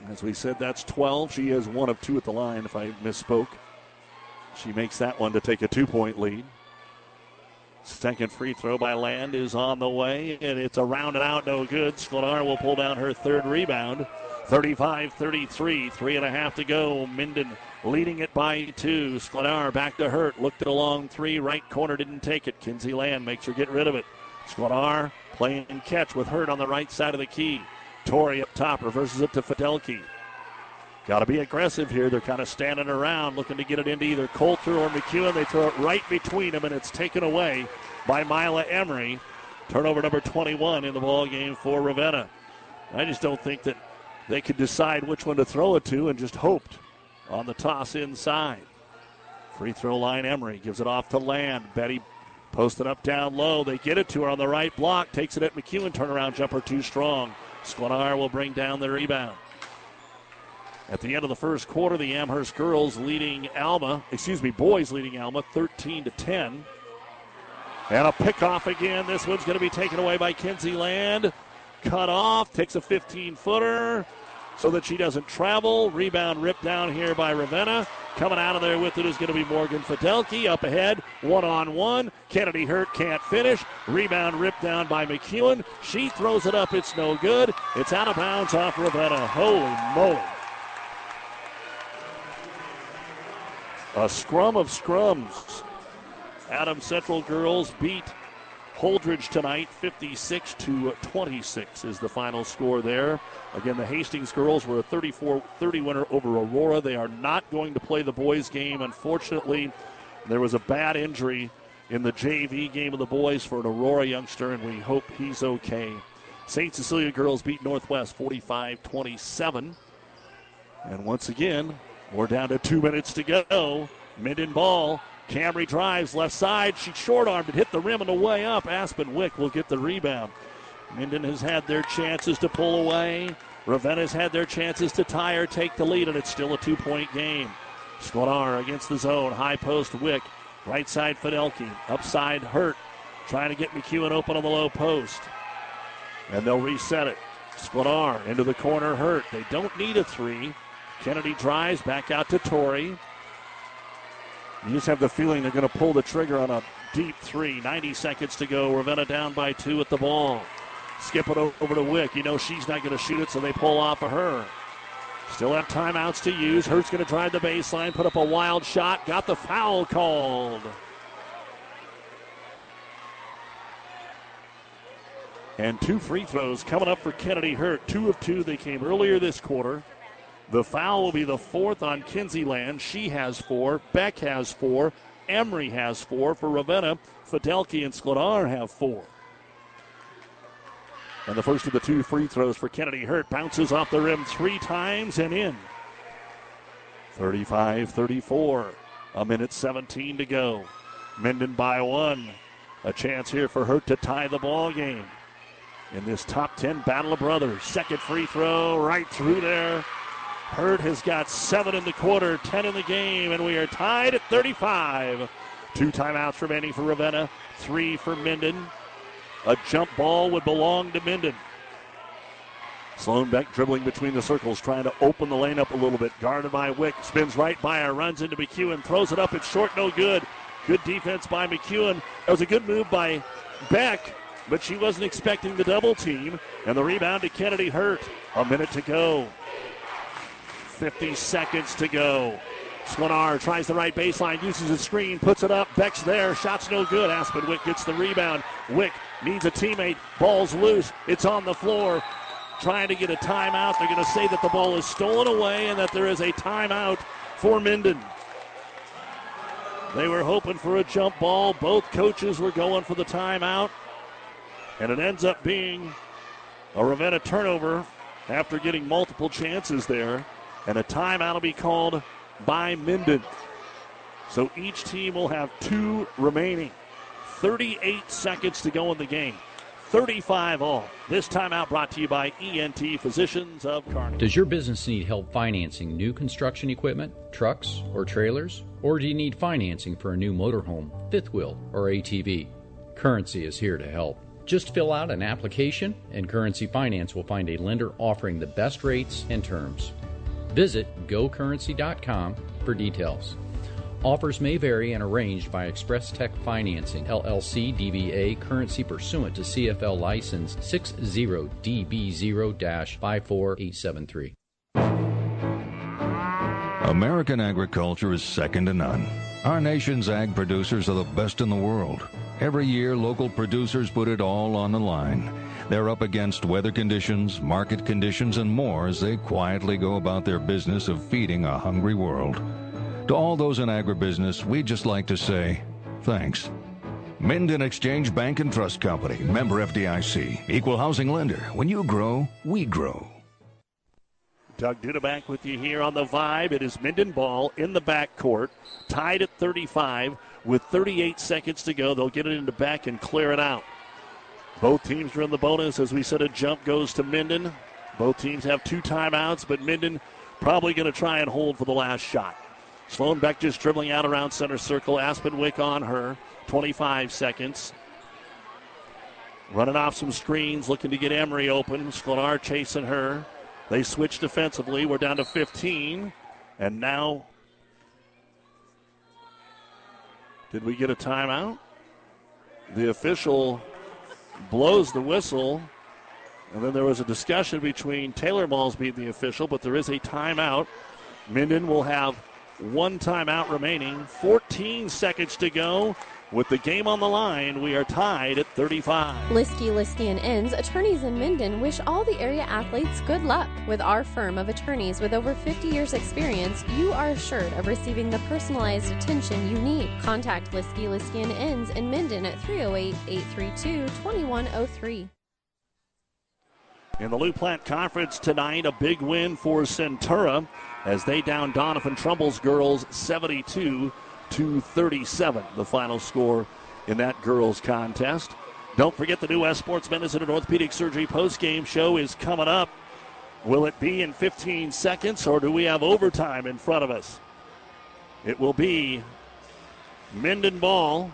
As we said, that's 12. She has one of two at the line, if I misspoke. She makes that one to take a two point lead. Second free throw by Land is on the way, and it's a round and out, no good. Sklenar will pull down her third rebound. 35 33, three and a half to go. Minden leading it by two. Sklenar back to Hurt. Looked at a long three. Right corner didn't take it. Kinsey Land makes her get rid of it. Sklenar playing catch with Hurt on the right side of the key. Tori up top reverses it to Fidelki. Got to be aggressive here. They're kind of standing around looking to get it into either Coulter or McEwen. They throw it right between them, and it's taken away by Mila Emery. Turnover number 21 in the ball game for Ravenna. I just don't think that they could decide which one to throw it to and just hoped on the toss inside. Free throw line, Emery gives it off to Land. Betty posted up down low. They get it to her on the right block. Takes it at McEwen. Turnaround jumper too strong. Sklenar will bring down the rebound. At the end of the first quarter, the Amherst girls leading Alma, excuse me, boys leading Alma 13 to 10. And a pickoff again. This one's going to be taken away by Kinsey Land. cut off, takes a 15 footer so that she doesn't travel. Rebound ripped down here by Ravenna. Coming out of there with it is going to be Morgan Fidelki up ahead, one on one. Kennedy Hurt can't finish. Rebound ripped down by McEwen. She throws it up, it's no good. It's out of bounds off Ravenna. Holy moly. A scrum of scrums. Adams Central girls beat Holdrege tonight, 56 to 26 is the final score there. Again, the Hastings girls were a 34-30 winner over Aurora. They are not going to play the boys game. Unfortunately, there was a bad injury in the JV game of the boys for an Aurora youngster, and we hope he's okay. St. Cecilia girls beat Northwest 45-27. And once again, we're down to two minutes to go. Minden ball Camry drives left side. She short armed it, hit the rim on the way up. Aspen Wick will get the rebound. Minden has had their chances to pull away. Ravenna's had their chances to tie or take the lead, and it's still a two point game. Sklenar against the zone. High post Wick. Right side Fidelki. Upside Hurt. Trying to get McEwen open on the low post. And they'll reset it. Sklenar into the corner Hurt. They don't need a three. Kennedy drives back out to Tori. You just have the feeling they're going to pull the trigger on a deep three. 90 seconds to go. Ravenna down by two at the ball. Skip it over to Wick. You know she's not going to shoot it, so they pull off of her. Still have timeouts to use. Hurt's going to drive the baseline, put up a wild shot, got the foul called. And two free throws coming up for Kennedy Hurt. Two of two. They came earlier this quarter. The foul will be the fourth on Kinsey Land. She has four. Beck has four. Emery has four. For Ravenna, Fidelki and Sklenar have four. And the first of the two free throws for Kennedy Hurt bounces off the rim three times and in. 35 34. A minute 17 to go. Minden by one. A chance here for Hurt to tie the ball game in this top 10 battle of brothers. Second free throw right through there. Hurt has got seven in the quarter, 10 in the game, and we are tied at 35. Two timeouts remaining for Ravenna, three for Minden. A jump ball would belong to Minden. Sloan Beck dribbling between the circles, trying to open the lane up a little bit. Guarded by Wick, spins right by her, runs into McEwen, throws it up. It's short, no good. Good defense by McEwen. That was a good move by Beck, but she wasn't expecting the double team. And the rebound to Kennedy Hurt. A minute to go. 50 seconds to go. Sklenar tries the right baseline, uses a screen, puts it up. Beck's there. Shot's no good. Aspen Wick gets the rebound. Wick needs a teammate. Ball's loose. It's on the floor. Trying to get a timeout. They're going to say that the ball is stolen away and that there is a timeout for Minden. They were hoping for a jump ball. Both coaches were going for the timeout. And it ends up being a Ravenna turnover after getting multiple chances there. And a timeout will be called by Minden. So each team will have two remaining. 38 seconds to go in the game. 35 all. This timeout brought to you by ENT Physicians of Kearney. Does your business need help financing new construction equipment, trucks, or trailers? Or do you need financing for a new motorhome, fifth wheel, or ATV? Currency is here to help. Just fill out an application, and Currency Finance will find a lender offering the best rates and terms. Visit gocurrency.com for details. Offers may vary and arranged by Express Tech Financing, LLC DBA, currency pursuant to CFL license 60DB0 54873. American agriculture is second to none. Our nation's ag producers are the best in the world. Every year, local producers put it all on the line. They're up against weather conditions, market conditions, and more as they quietly go about their business of feeding a hungry world. To all those in agribusiness, we'd just like to say thanks. Minden Exchange Bank and Trust Company, member FDIC, equal housing lender. When you grow, we grow. Doug Duda back with you here on the Vibe. It is Minden ball in the backcourt, tied at 35 with 38 seconds to go. They'll get it into back and clear it out. Both teams are in the bonus. As we said, a jump goes to Minden. Both teams have two timeouts, but Minden probably going to try and hold for the last shot. Sloan Beck just dribbling out around center circle. Aspen Wick on her. 25 seconds. Running off some screens, looking to get Emery open. Sklenar chasing her. They switch defensively. We're down to 15. And now, did we get a timeout? The official blows the whistle. And then there was a discussion between Taylor Malsby, and the official, but there is a timeout. Minden will have one timeout remaining. 14 seconds to go. With the game on the line, we are tied at 35. Liskey, Liskey and Inns, attorneys in Minden, wish all the area athletes good luck. With our firm of attorneys with over 50 years' experience, you are assured of receiving the personalized attention you need. Contact Liskey, Liskey and Inns in Minden at 308 832 2103. In the Loup Platte Conference tonight, a big win for Centura as they down Doniphan Trumbull's girls 72 to 37, the final score in that girls contest. Don't forget the new West Sports Medicine and Orthopedic Surgery post-game show is coming up. Will it be in 15 seconds or do we have overtime in front of us? It will be Minden ball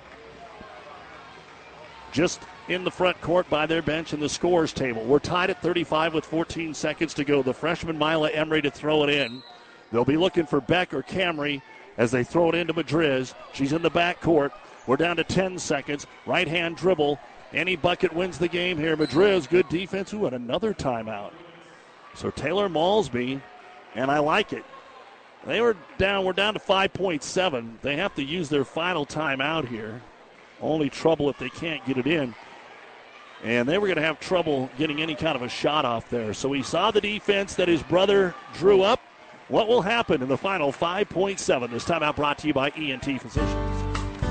just in the front court by their bench in the scores table. We're tied at 35 with 14 seconds to go. The freshman Mila Emery to throw it in. They'll be looking for Beck or Camry as they throw it into Madriz. She's in the back court. We're down to 10 seconds. Right hand dribble. Any bucket wins the game here. Madriz, good defense. Ooh, and another timeout. So Taylor Malsby, and I like it. They were down. We're down to 5.7. They have to use their final timeout here. Only trouble if they can't get it in. And they were going to have trouble getting any kind of a shot off there. So he saw the defense that his brother drew up. What will happen in the final 5.7? This timeout brought to you by ENT Physicians.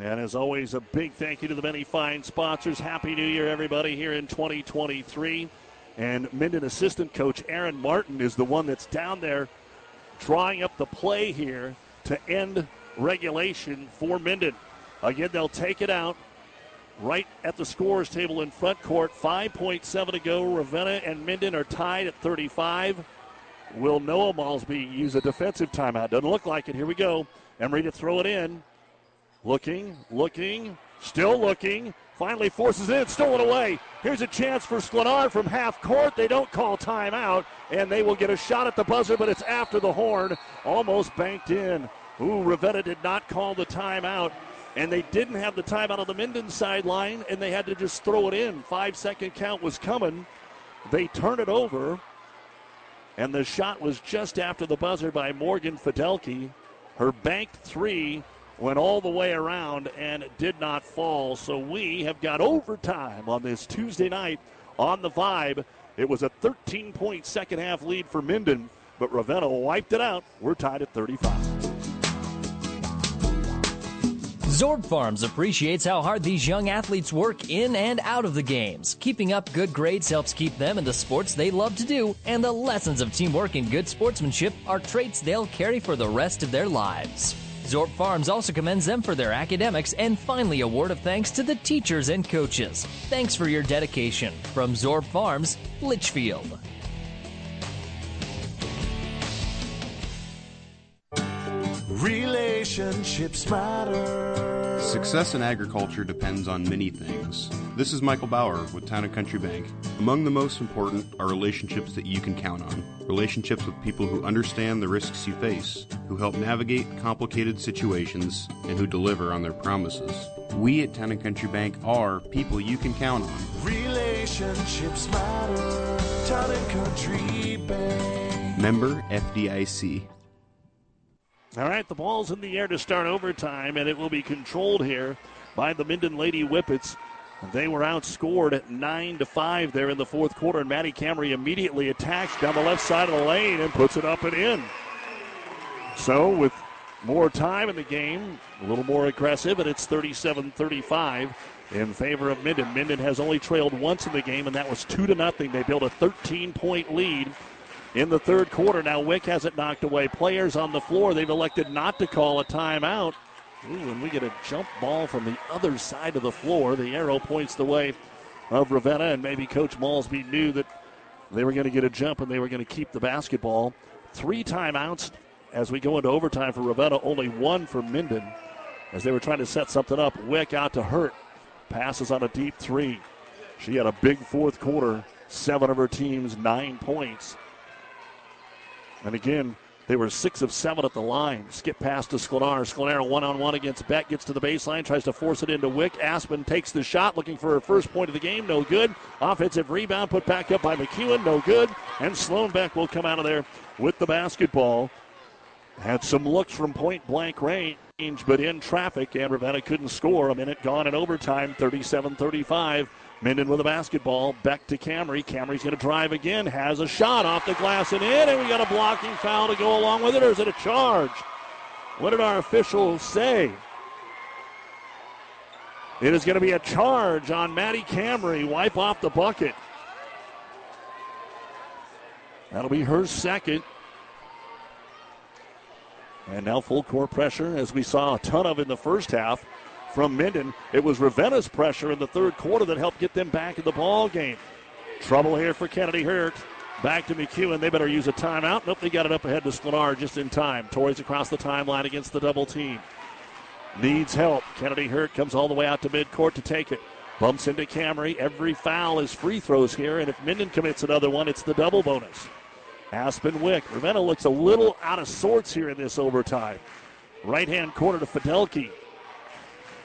And as always, a big thank you to the many fine sponsors. Happy New Year, everybody, here in 2023. And Minden assistant coach Aaron Martin is the one that's down there drawing up the play here to end regulation for Minden. Again, they'll take it out right at the scores table in front court. 5.7 to go. Ravenna and Minden are tied at 35. Will Noah Malsby use a defensive timeout? Doesn't look like it. Here we go. Emery to throw it in. Looking, looking, still looking. Finally forces it in, stolen away. Here's a chance for Sklenar from half court. They don't call timeout, and they will get a shot at the buzzer, but it's after the horn. Almost banked in. Ooh, Ravenna did not call the timeout, and they didn't have the timeout on the Minden sideline, and they had to just throw it in. Five second count was coming. They turn it over, and the shot was just after the buzzer by Morgan Fidelki. Her banked three went all the way around and did not fall. So we have got overtime on this Tuesday night on the vibe. It was a 13 point second half lead for Minden, but Ravenna wiped it out. We're tied at 35. Zorb Farms appreciates how hard these young athletes work in and out of the games. Keeping up good grades helps keep them in the sports they love to do, and the lessons of teamwork and good sportsmanship are traits they'll carry for the rest of their lives. Zorb Farms also commends them for their academics and finally a word of thanks to the teachers and coaches. Thanks for your dedication. From Zorb Farms, Litchfield. Relationships matter. Success in agriculture depends on many things. This is Michael Bauer with Town and Country Bank. Among the most important are relationships that you can count on. Relationships with people who understand the risks you face, who help navigate complicated situations, and who deliver on their promises. We at Town and Country Bank are people you can count on. Relationships matter. Town and Country Bank. Member FDIC. All right, the ball's in the air to start overtime, and it will be controlled here by the Minden Lady Whippets. They were outscored at 9 to 5 there in the fourth quarter, and Maddie Camry immediately attacks down the left side of the lane and puts it up and in. So, with more time in the game, a little more aggressive, and it's 37 35 in favor of Minden. Minden has only trailed once in the game, and that was 2 to nothing. They built a 13 point lead in the third quarter. Now Wick has it knocked away. Players on the floor, they've elected not to call a timeout. Ooh, and we get a jump ball from the other side of the floor. The arrow points the way of Ravenna, and maybe Coach Malsby knew that they were going to get a jump and they were going to keep the basketball. Three timeouts as we go into overtime for Ravenna, only one for Minden as they were trying to set something up. Wick out to Hurt. Passes on a deep three. She had a big fourth quarter. Seven of her team's nine points. And again, they were six of seven at the line. Skip pass to Sklenar. Sklenar one on one against Beck. Gets to the baseline. Tries to force it into Wick. Aspen takes the shot, looking for her first point of the game. No good. Offensive rebound put back up by McEwen. No good. And Sloan Beck will come out of there with the basketball. Had some looks from point blank range, but in traffic, and Ravenna couldn't score. A minute gone in overtime, 37 35. Minden with the basketball. Beck to Camry. Camry's going to drive again. Has a shot off the glass and in, and we got a blocking foul to go along with it, or is it a charge? What did our officials say? It is going to be a charge on Maddie Camry. Wipe off the bucket. That'll be her second. And now full court pressure, as we saw a ton of in the first half from Minden. It was Ravenna's pressure in the third quarter that helped get them back in the ball game. Trouble here for Kennedy Hurt. Back to McEwen. They better use a timeout. Nope, they got it up ahead to Sklenar just in time. Tori's across the timeline against the double team. Needs help. Kennedy Hurt comes all the way out to midcourt to take it. Bumps into Camry. Every foul is free throws here, and if Minden commits another one, it's the double bonus. Aspen Wick. Ravenna looks a little out of sorts here in this overtime. Right hand corner to Fidelki.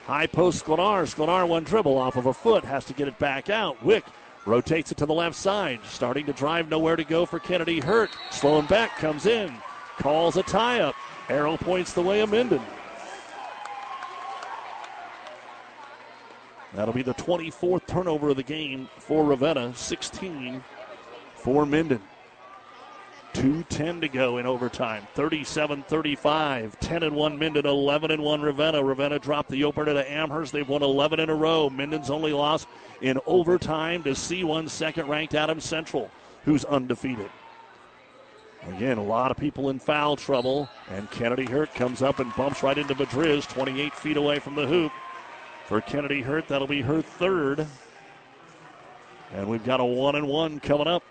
High post Sklenar. Sklenar one dribble off of a foot. Has to get it back out. Wick rotates it to the left side. Starting to drive. Nowhere to go for Kennedy Hurt. Sloan Beck. Comes in. Calls a tie up. Arrow points the way of Minden. That'll be the 24th turnover of the game for Ravenna. 16 for Minden. 2.10 to go in overtime. 37 35. 10 and 1 Minden, 11 and 1 Ravenna. Ravenna dropped the opener to Amherst. They've won 11 in a row. Minden's only loss in overtime to C1 second ranked Adams Central, who's undefeated. Again, a lot of people in foul trouble, and Kennedy Hurt comes up and bumps right into Madriz, 28 feet away from the hoop. For Kennedy Hurt, that'll be her third. And we've got a one and one coming up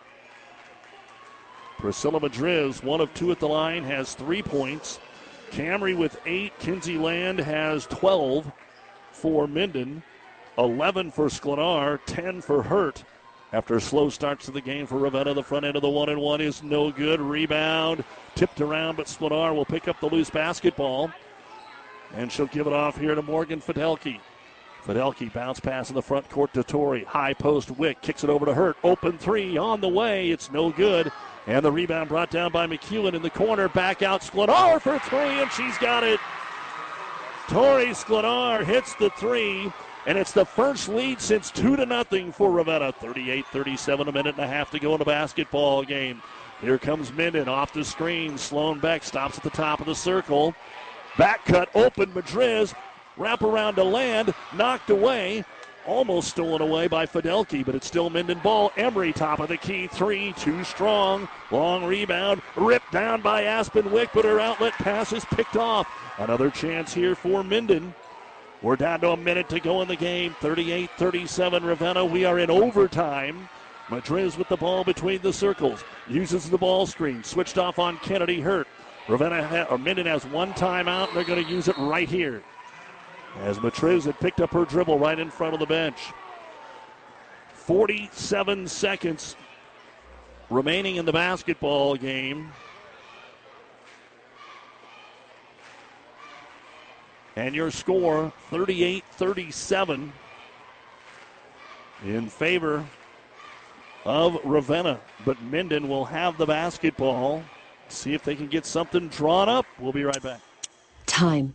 Priscilla Madriz, one of two at the line, has three points. Camry with eight. Kinsey Land has 12 for Minden, 11 for Sklenar, 10 for Hurt. After slow starts to the game for Ravenna, the front end of the one and one is no good. Rebound tipped around, but Sklenar will pick up the loose basketball. And she'll give it off here to Morgan Fidelki. Fidelki bounce pass in the front court to Tori. High post Wick kicks it over to Hurt. Open three on the way. It's no good. And the rebound brought down by McEwen in the corner. Back out Sklenar for three, and she's got it. Tori Sklenar hits the three, and it's the first lead since 2 to nothing for Ravenna. 38 37, a minute and a half to go in a basketball game. Here comes Minden off the screen. Sloan Beck stops at the top of the circle. Back cut open. Madriz. Wrap around to Land. Knocked away. Almost stolen away by Fidelki, but it's still Minden ball. Emery top of the key, three, too strong. Long rebound, ripped down by Aspen Wick, but her outlet pass is picked off. Another chance here for Minden. We're down to a minute to go in the game. 38 37 Ravenna. We are in overtime. Madriz with the ball between the circles. Uses the ball screen. Switched off on Kennedy Hurt. Ravenna ha- or Minden has one timeout. They're going to use it right here as Madriz had picked up her dribble right in front of the bench. 47 seconds remaining in the basketball game. And your score 38 37 in favor of Ravenna. But Minden will have the basketball. See if they can get something drawn up. We'll be right back. Time.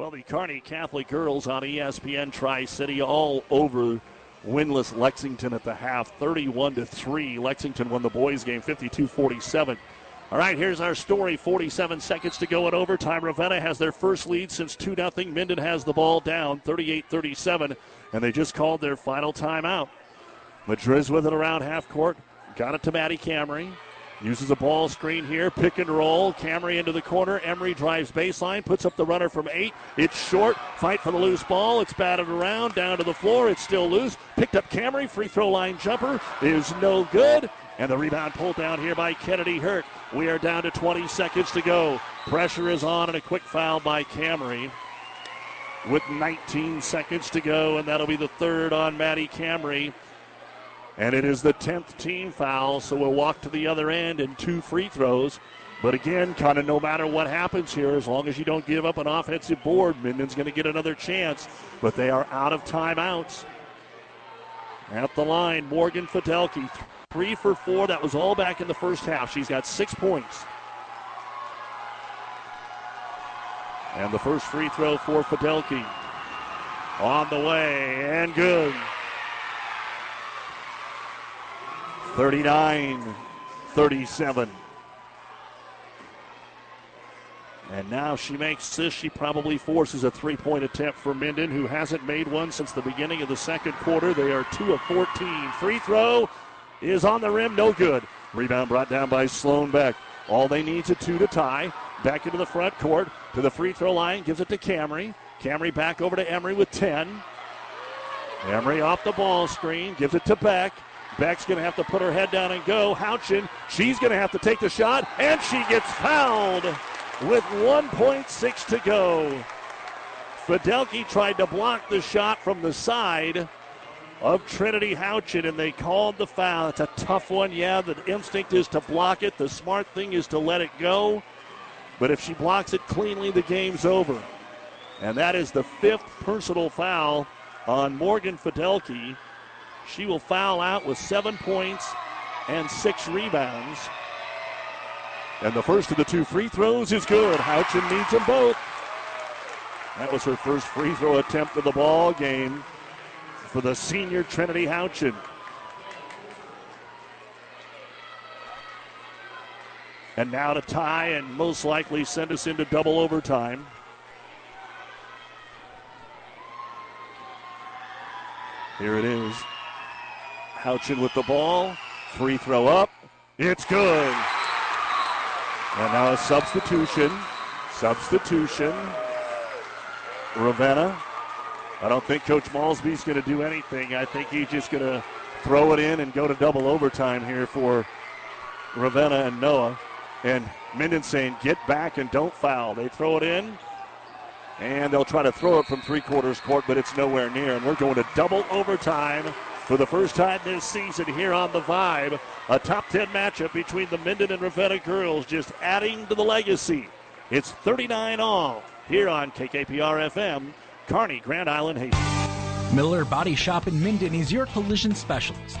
Well, the Kearney Catholic girls on ESPN Tri City all over winless Lexington at the half, 31 to 3. Lexington won the boys game 52-47. All right, here's our story. 47 seconds to go in overtime. Ravenna has their first lead since 2 0. Minden has the ball down 38 37, and they just called their final timeout. Madriz with it around half court. Got it to Maddie Camry. Uses a ball screen here. Pick and roll. Camry into the corner. Emery drives baseline. Puts up the runner from eight. It's short. Fight for the loose ball. It's batted around. Down to the floor. It's still loose. Picked up Camry. Free throw line jumper is no good. And the rebound pulled down here by Kennedy Hurt. We are down to 20 seconds to go. Pressure is on and a quick foul by Camry. With 19 seconds to go, and that'll be the third on Maddie Camry. And it is the 10th team foul, so we'll walk to the other end and two free throws. But again, kind of no matter what happens here, as long as you don't give up an offensive board, Minden's going to get another chance. But they are out of timeouts. At the line, Morgan Fidelki, three for four. That was all back in the first half. She's got six points. And the first free throw for Fidelki. On the way and good. 39 37. And now she makes this. She probably forces a three point attempt for Minden, who hasn't made one since the beginning of the second quarter. They are 2 of 14. Free throw is on the rim, no good. Rebound brought down by Sloan Beck. All they need is a two to tie. Back into the front court to the free throw line, gives it to Camry. Camry back over to Emery with 10. Emery off the ball screen, gives it to Beck. Beck's going to have to put her head down and go. Houchin, she's going to have to take the shot, and she gets fouled with 1.6 to go. Fidelki tried to block the shot from the side of Trinity Houchin, and they called the foul. It's a tough one. Yeah, the instinct is to block it. The smart thing is to let it go. But if she blocks it cleanly, the game's over. And that is the fifth personal foul on Morgan Fidelki. She will foul out with seven points and six rebounds. And the first of the two free throws is good. Houchin needs them both. That was her first free throw attempt of the ball game for the senior Trinity Houchin. And now to tie and most likely send us into double overtime. Here it is. Houchin with the ball. Free throw up. It's good. And now a substitution. Substitution. Ravenna. I don't think Coach Malsby's going to do anything. I think he's just going to throw it in and go to double overtime here for Ravenna and Noah. And Minden saying, get back and don't foul. They throw it in, and they'll try to throw it from three quarters court, but it's nowhere near. And we're going to double overtime for the first time this season here on the Vibe. A top 10 matchup between the Minden and Ravenna girls, just adding to the legacy. It's 39 all here on KKPR FM, Kearney, Grand Island, Hastings. Miller Body Shop in Minden is your collision specialist.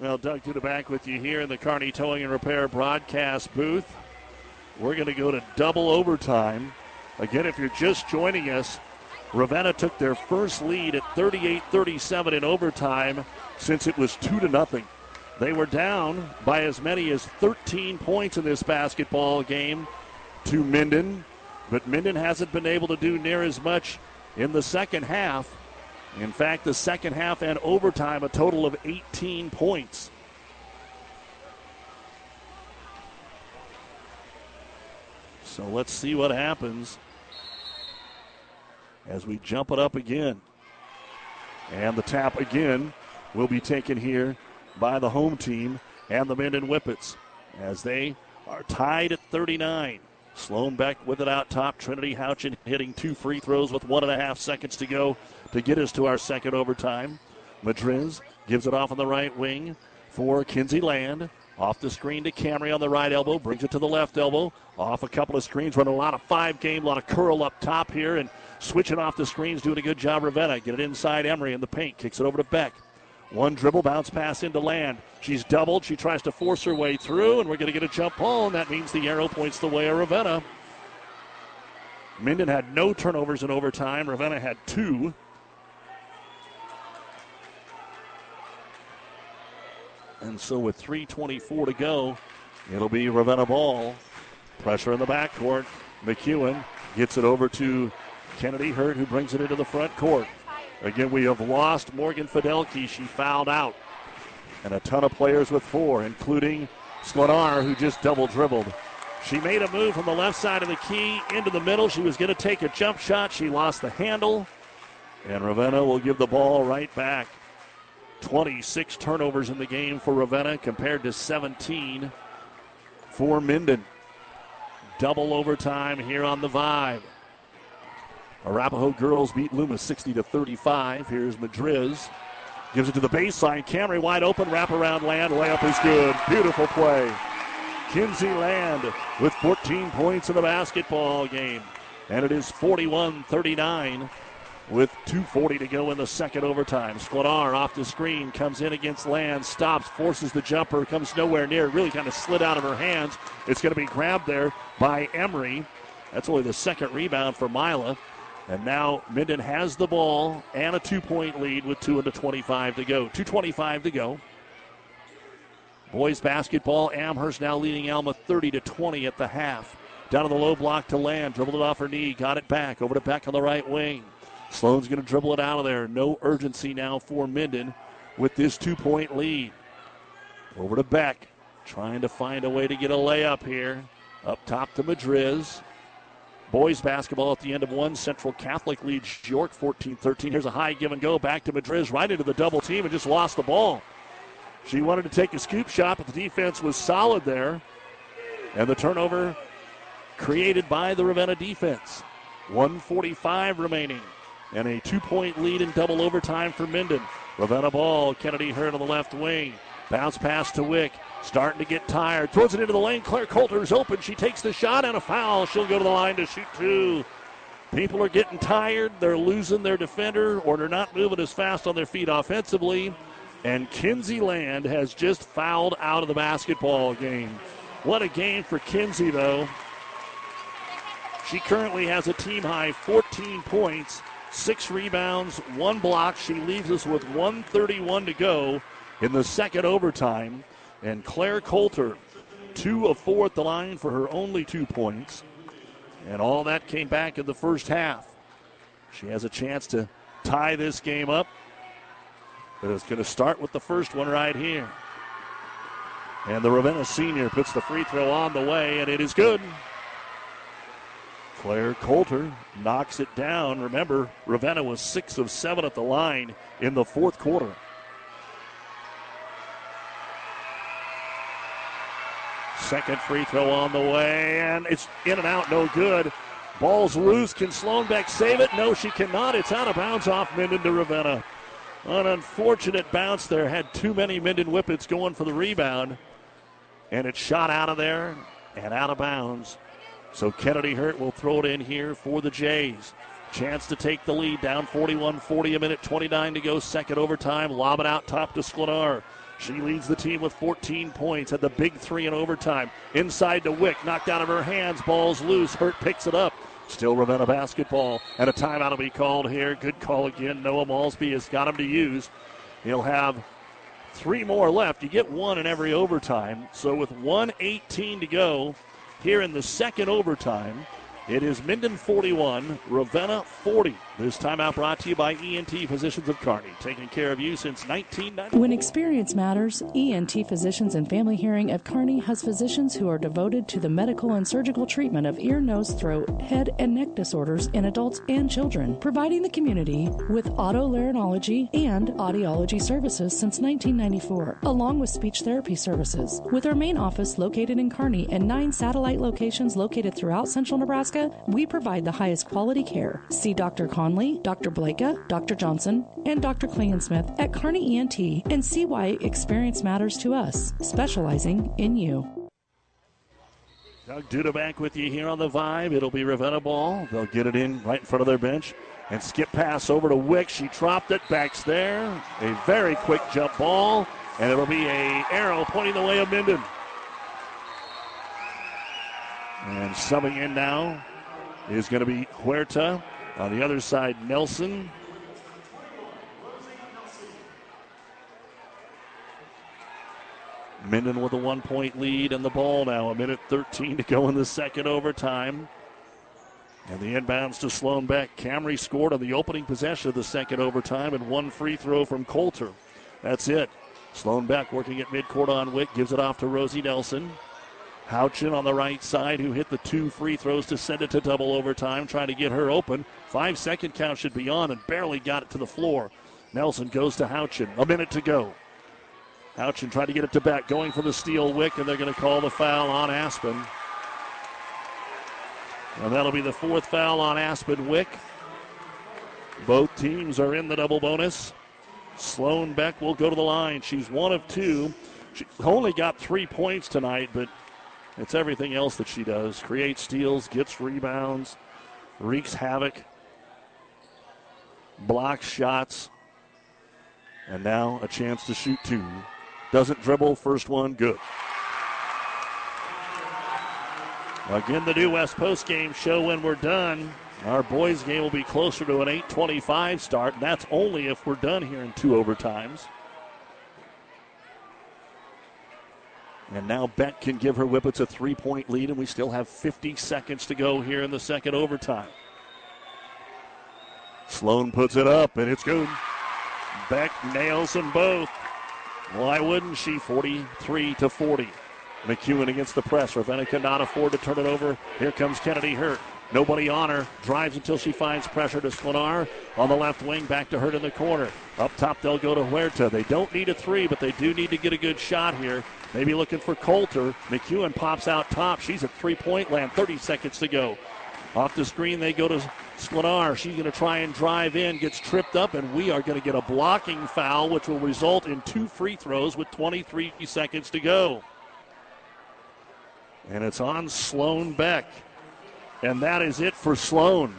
Well, Doug Duda back with you here in the Kearney Towing and Repair broadcast booth. We're going to go to double overtime. Again, if you're just joining us, Ravenna took their first lead at 38 37 in overtime since it was 2 to nothing. They were down by as many as 13 points in this basketball game to Minden, but Minden hasn't been able to do near as much in the second half. In fact, the second half and overtime, a total of 18 points. So let's see what happens. as we jump it up again. And the tap again will be taken here by the home team and the Minden Whippets as they are tied at 39. Sloan Beck with it out top. Trinity Houchin hitting two free throws with one and a half seconds to go to get us to our second overtime. Madriz gives it off on the right wing for Kinsey Land. Off the screen to Camry on the right elbow, brings it to the left elbow. Off a couple of screens, running a lot of five game, a lot of curl up top here, and switching off the screens, doing a good job. Ravenna get it inside Emery in the paint, kicks it over to Beck. One dribble, bounce pass into Land. She's doubled. She tries to force her way through, and we're going to get a jump ball, and that means the arrow points the way of Ravenna. Minden had no turnovers in overtime. Ravenna had two. And so with 3.24 to go, it'll be Ravenna ball. Pressure in the backcourt. McEwen gets it over to Kennedy Hurt, who brings it into the front court. Again, we have lost Morgan Fidelki. She fouled out. And a ton of players with four, including Sklenar, who just double dribbled. She made a move from the left side of the key into the middle. She was going to take a jump shot. She lost the handle. And Ravenna will give the ball right back. 26 turnovers in the game for Ravenna compared to 17 for Minden. Double overtime here on the Vibe. Arapahoe girls beat Loomis 60 to 35. Here's Madriz. Gives it to the baseline. Camry wide open. Wraparound Land. Layup is good. Beautiful play. Kinsey Land with 14 points in the basketball game. And it is 41 39 with 2.40 to go in the second overtime. Sklenar off the screen, comes in against Land, stops, forces the jumper, comes nowhere near, really kind of slid out of her hands. It's going to be grabbed there by Emery. That's only the second rebound for Mila. And now Minden has the ball and a two point lead with 2 into 25 to go. 2.25 to go. Boys basketball, Amherst now leading Alma 30 to 20 at the half. Down to the low block to Land, dribbled it off her knee, got it back, over to Beck on the right wing. Sloan's going to dribble it out of there. No urgency now for Minden with this two point lead. Over to Beck, trying to find a way to get a layup here. Up top to Madriz. Boys basketball at the end of one. Central Catholic leads York 14 13. Here's a high give and go back to Madriz, right into the double team, and just lost the ball. She wanted to take a scoop shot, but the defense was solid there. And the turnover created by the Ravenna defense. 145 remaining and a two point lead in double overtime for Minden. Ravenna ball, Kennedy Hurt on the left wing. Bounce pass to Wick. Starting to get tired. Throws it into the lane. Claire Coulter's open. She takes the shot and a foul. She'll go to the line to shoot two. People are getting tired. They're losing their defender or they're not moving as fast on their feet offensively. And Kinsey Land has just fouled out of the basketball game. What a game for Kinsey, though. She currently has a team high 14 points six rebounds, one block. She leaves us with 131 to go in the second overtime. And Claire Coulter, two of four at the line for her only two points. And all that came back in the first half. She has a chance to tie this game up. But it's going to start with the first one right here. And the Ravenna senior puts the free throw on the way, and it is good. Claire Coulter knocks it down. Remember, Ravenna was six of seven at the line in the fourth quarter. Second free throw on the way, and it's in and out, no good. Ball's loose. Can Sloan Beck save it? No, she cannot. It's out of bounds off Minden to Ravenna. An unfortunate bounce there. Had too many Minden Whippets going for the rebound. And it's shot out of there and out of bounds. So Kennedy Hurt will throw it in here for the Jays. Chance to take the lead down 41 40, a minute 29 to go, second overtime. Lob it out top to Sklenar. She leads the team with 14 points. Had the big three in overtime. Inside to Wick, knocked out of her hands. Ball's loose. Hurt picks it up. Still Ravenna basketball. And a timeout will be called here. Good call again. Noah Malsby has got him to use. He'll have three more left. You get one in every overtime. So with 118 to go, here in the second overtime. It is Minden 41, Ravenna 40. This timeout brought to you by ENT Physicians of Kearney, taking care of you since 1990. When experience matters, ENT Physicians and Family Hearing of Kearney has physicians who are devoted to the medical and surgical treatment of ear, nose, throat, head, and neck disorders in adults and children, providing the community with otolaryngology and audiology services since 1994, along with speech therapy services. With our main office located in Kearney and nine satellite locations located throughout central Nebraska, we provide the highest quality care. See Dr. Conley Conley, Dr. Blakea, Dr. Johnson, and Dr. Klingensmith at Kearney ENT and see why experience matters to us, specializing in you. Doug Duda back with you here on the Vibe. It'll be Ravenna ball. They'll get it in right in front of their bench. And skip pass over to Wick. She dropped it. Backs there. A very quick jump ball. And it'll be a arrow pointing the way of Minden. And subbing in now is going to be Huerta. On the other side, Nelson. Minden with a one point lead and the ball now. A minute 13 to go in the second overtime. And the inbounds to Sloan Beck. Camry scored on the opening possession of the second overtime and one free throw from Coulter. That's it. Sloan Beck working at midcourt on Wick, gives it off to Rosie Nelson. Houchin on the right side, who hit the two free throws to send it to double overtime, trying to get her open. Five second count should be on and barely got it to the floor. Nelson goes to Houchin. A minute to go. Houchin trying to get it to Beck, going for the steal Wick, and they're going to call the foul on Aspen. And that'll be the fourth foul on Aspen Wick. Both teams are in the double bonus. Sloan Beck will go to the line. She's one of two. She only got three points tonight, but it's everything else that she does. Creates steals, gets rebounds, wreaks havoc, blocks shots, and now a chance to shoot two. Doesn't dribble, first one, good. Again, the new West Post game show when we're done. Our boys' game will be closer to an 8:25 start, and that's only if we're done here in two overtimes. And now Beck can give her Whippets a three point lead, and we still have 50 seconds to go here in the second overtime. Sloan puts it up, and it's good. Beck nails them both. Why wouldn't she? 43 to 40. McEwen against the press. Ravenna cannot afford to turn it over. Here comes Kennedy Hurt. Nobody on her. Drives until she finds pressure to Sklenar. On the left wing, back to Hurt in the corner. Up top, they'll go to Huerta. They don't need a three, but they do need to get a good shot here. Maybe looking for Coulter. McEwen pops out top. She's at three point land. 30 seconds to go. Off the screen, they go to Sklenar. She's going to try and drive in, gets tripped up, and we are going to get a blocking foul, which will result in two free throws with 23 seconds to go. And it's on Sloan Beck. And that is it for Sloan.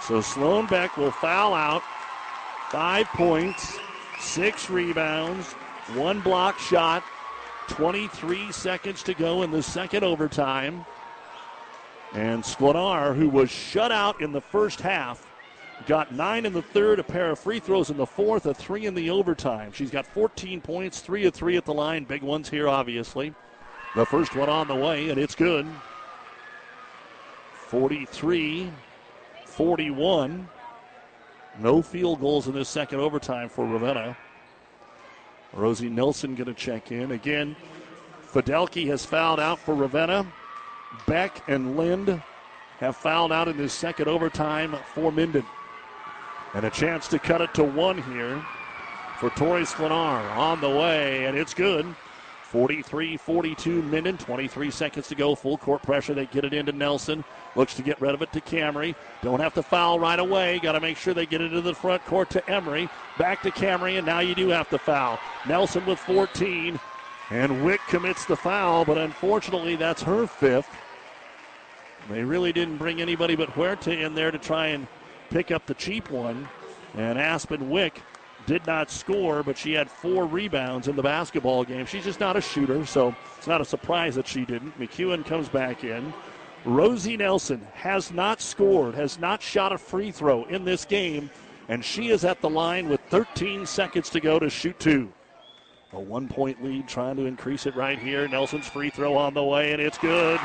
So Sloan Beck will foul out. Five points, six rebounds, one block shot, 23 seconds to go in the second overtime. And Sklenar, who was shut out in the first half, got nine in the third, a pair of free throws in the fourth, a three in the overtime. She's got 14 points, three of three at the line. Big ones here, obviously. The first one on the way, and it's good. 43 41. No field goals in this second overtime for Ravenna. Rosie Nelson going to check in. Again, Fidelki has fouled out for Ravenna. Beck and Land have fouled out in this second overtime for Minden. And a chance to cut it to one here for Tori Sklenar on the way, and it's good. 43 42 Minden, 23 seconds to go. Full court pressure. They get it into Nelson. Looks to get rid of it to Camry. Don't have to foul right away. Got to make sure they get it into the front court to Emery. Back to Camry, and now you do have to foul. Nelson with 14. And Wick commits the foul, but unfortunately, that's her fifth. They really didn't bring anybody but Huerta in there to try and pick up the cheap one. And Aspen Wick did not score, but she had four rebounds in the basketball game. She's just not a shooter, so it's not a surprise that she didn't. McEwen comes back in. Rosie Nelson has not scored, has not shot a free throw in this game, and she is at the line with 13 seconds to go to shoot two. A one point lead, trying to increase it right here. Nelson's free throw on the way, and it's good.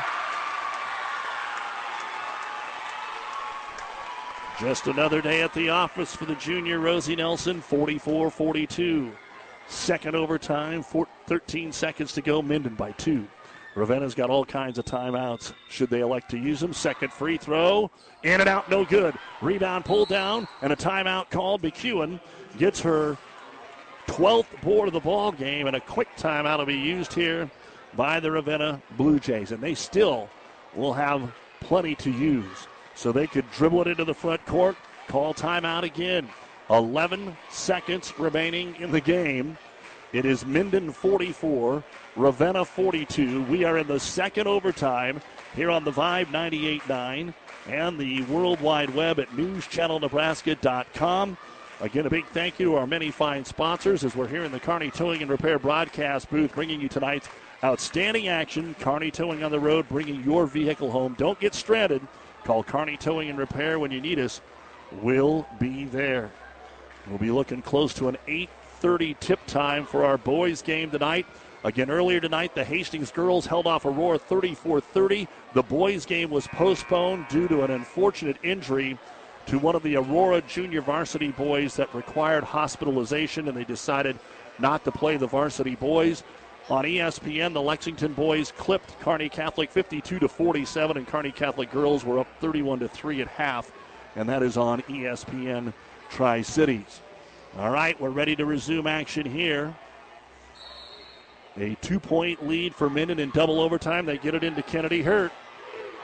Just another day at the office for the junior Rosie Nelson, 44 42. Second overtime, 13 seconds to go. Minden by two. Ravenna's got all kinds of timeouts should they elect to use them. Second free throw, in and out, no good. Rebound pulled down, and a timeout called. McEwen gets her 12th board of the ball game, and a quick timeout will be used here by the Ravenna Blue Jays. And they still will have plenty to use. So they could dribble it into the front court, call timeout again. 11 seconds remaining in the game. It is Minden 44, Ravenna 42. We are in the second overtime here on the Vibe 98.9 and the World Wide Web at newschannelnebraska.com. Again, a big thank you to our many fine sponsors as we're here in the Kearney Towing and Repair broadcast booth, bringing you tonight's outstanding action. Kearney Towing on the road, bringing your vehicle home. Don't get stranded. Call Kearney Towing and Repair when you need us. We'll be there. We'll be looking close to an 8:30 tip time for our boys game tonight. Again, earlier tonight, the Hastings girls held off Aurora 34-30. The boys game was postponed due to an unfortunate injury to one of the Aurora junior varsity boys that required hospitalization, and they decided not to play the varsity boys. On ESPN, the Lexington boys clipped Kearney Catholic 52 to 47, and Kearney Catholic girls were up 31 to 3 at half, and that is on ESPN Tri Cities. All right, we're ready to resume action here. A two point lead for Minden in double overtime. They get it into Kennedy Hurt.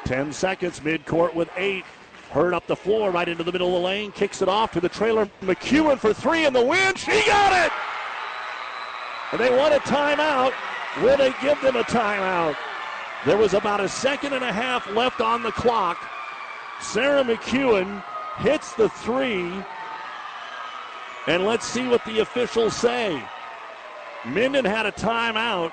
10 seconds, midcourt with eight. Hurt up the floor, right into the middle of the lane, kicks it off to the trailer. McEwen for three in the win. She got it! And they want a timeout. Will they give them a timeout? There was about a second and a half left on the clock. Sarah McEwen hits the three. And let's see what the officials say. Minden had a timeout.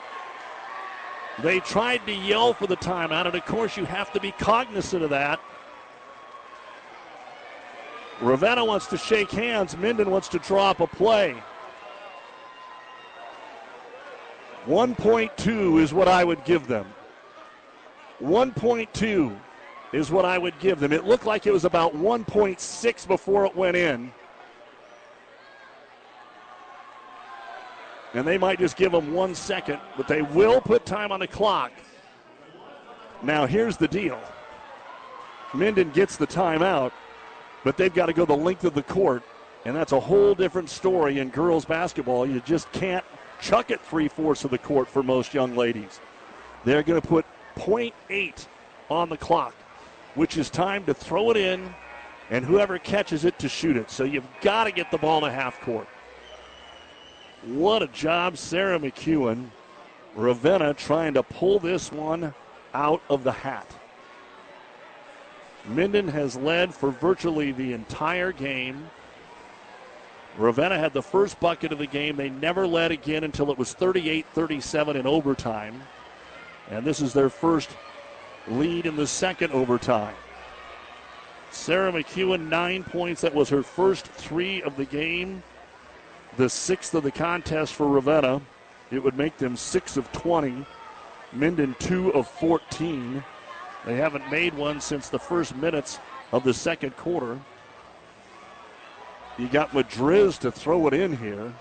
They tried to yell for the timeout, and of course, you have to be cognizant of that. Ravenna wants to shake hands. Minden wants to draw up a play. 1.2 is what I would give them. 1.2 is what I would give them. It looked like it was about 1.6 before it went in. And they might just give them one second, but they will put time on the clock. Now, here's the deal Minden gets the timeout but they've got to go the length of the court, and that's a whole different story in girls basketball. You just can't chuck it three fourths of the court for most young ladies. They're going to put 0.8 on the clock, which is time to throw it in, and whoever catches it to shoot it. So you've got to get the ball to half court. What a job, Sarah McEwen. Ravenna trying to pull this one out of the hat. Minden has led for virtually the entire game. Ravenna had the first bucket of the game. They never led again until it was 38 37 in overtime. And this is their first lead in the second overtime. Sarah McEwen, nine points. That was her first three of the game. The sixth of the contest for Ravenna. It would make them six of 20. Minden, two of 14. They haven't made one since the first minutes of the second quarter. You got Madriz to throw it in here.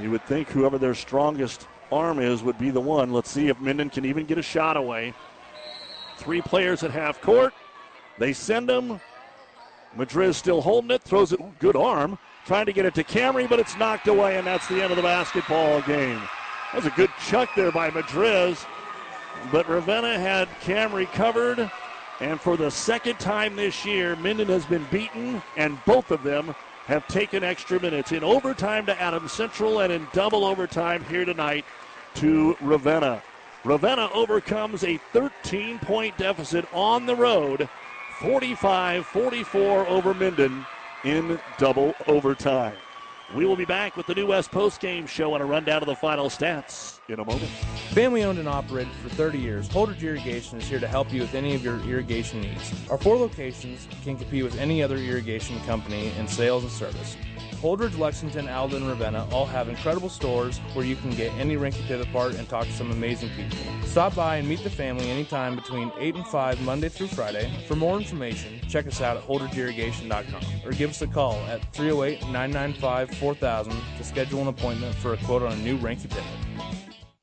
You would think whoever their strongest arm is would be the one. Let's see if Minden can even get a shot away. Three players at half court. They send them. Madriz still holding it, throws it. Good arm. Trying to get it to Camry, but it's knocked away, and that's the end of the basketball game. That was a good chuck there by Madriz. But Ravenna had Camry covered. And for the second time this year, Minden has been beaten, and both of them have taken extra minutes in overtime to Adams Central and in double overtime here tonight to Ravenna. Ravenna overcomes a 13 point deficit on the road, 45 44 over Minden in double overtime. We will be back with the New West Post Game Show and a rundown of the final stats in a moment. Family owned and operated for 30 years, Holdrege Irrigation is here to help you with any of your irrigation needs. Our four locations can compete with any other irrigation company in sales and service. Holdrege, Lexington, Alden, and Ravenna all have incredible stores where you can get any Reinke Pivot part and talk to some amazing people. Stop by and meet the family anytime between 8 and 5 Monday through Friday. For more information, check us out at holdregeirrigation.com or give us a call at 308 995 4000 to schedule an appointment for a quote on a new Reinke Pivot.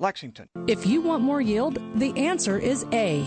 Lexington. If you want more yield, the answer is A.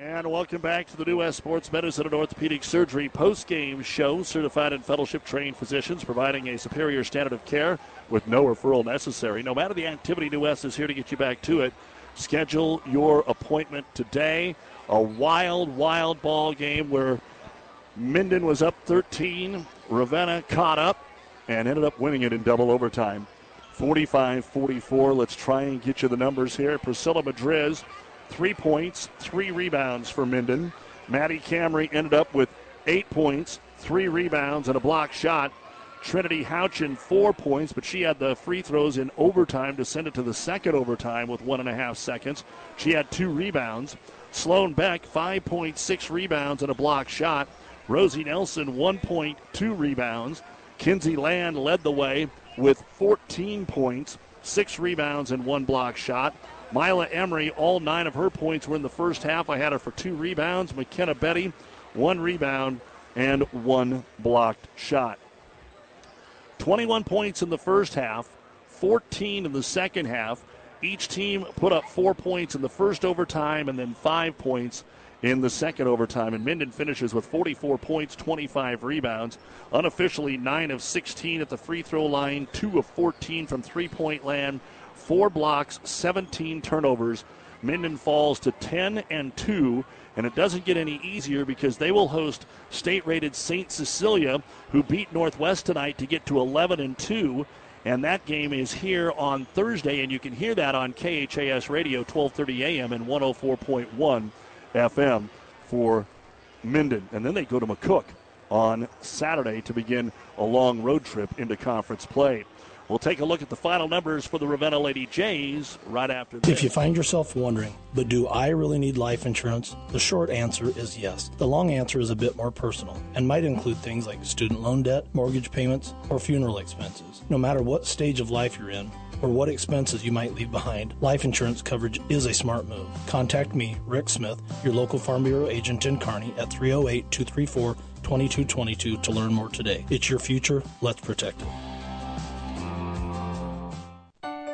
And welcome back to the New West Sports Medicine and Orthopedic Surgery post-game show. Certified and fellowship trained physicians providing a superior standard of care with no referral necessary. No matter the activity, New West is here to get you back to it. Schedule your appointment today. A wild, wild ball game where Minden was up 13. Ravenna caught up and ended up winning it in double overtime. 45 44. Let's try and get you the numbers here. Priscilla Madriz three points, three rebounds for Minden. Maddie Camry ended up with eight points, three rebounds, and a block shot. Trinity Houchin, four points, but she had the free throws in overtime to send it to the second overtime with one and a half seconds. She had two rebounds. Sloan Beck, 5.6 rebounds and a block shot. Rosie Nelson, 1.2 rebounds. Kinsey Land led the way with 14 points, six rebounds, and one block shot. Mila Emery, all nine of her points were in the first half. I had her for two rebounds. McKenna Betty, one rebound and one blocked shot. 21 points in the first half, 14 in the second half. Each team put up four points in the first overtime and then five points in the second overtime. And Minden finishes with 44 points, 25 rebounds. Unofficially, 9 of 16 at the free throw line, 2 of 14 from three point land, four blocks, 17 turnovers. Minden falls to 10 and 2, and it doesn't get any easier because they will host state-rated St. Cecilia, who beat Northwest tonight to get to 11 and 2. And that game is here on Thursday, and you can hear that on KHAS Radio, 12:30 a.m. and 104.1 FM for Minden. And then they go to McCook on Saturday to begin a long road trip into conference play. We'll take a look at the final numbers for the Ravenna Lady Jays right after this. If you find yourself wondering, but do I really need life insurance? The short answer is yes. The long answer is a bit more personal and might include things like student loan debt, mortgage payments, or funeral expenses. No matter what stage of life you're in, or what expenses you might leave behind, life insurance coverage is a smart move. Contact me, Rick Smith, your local Farm Bureau agent in Kearney at 308 234 2222 to learn more today. It's your future. Let's protect it.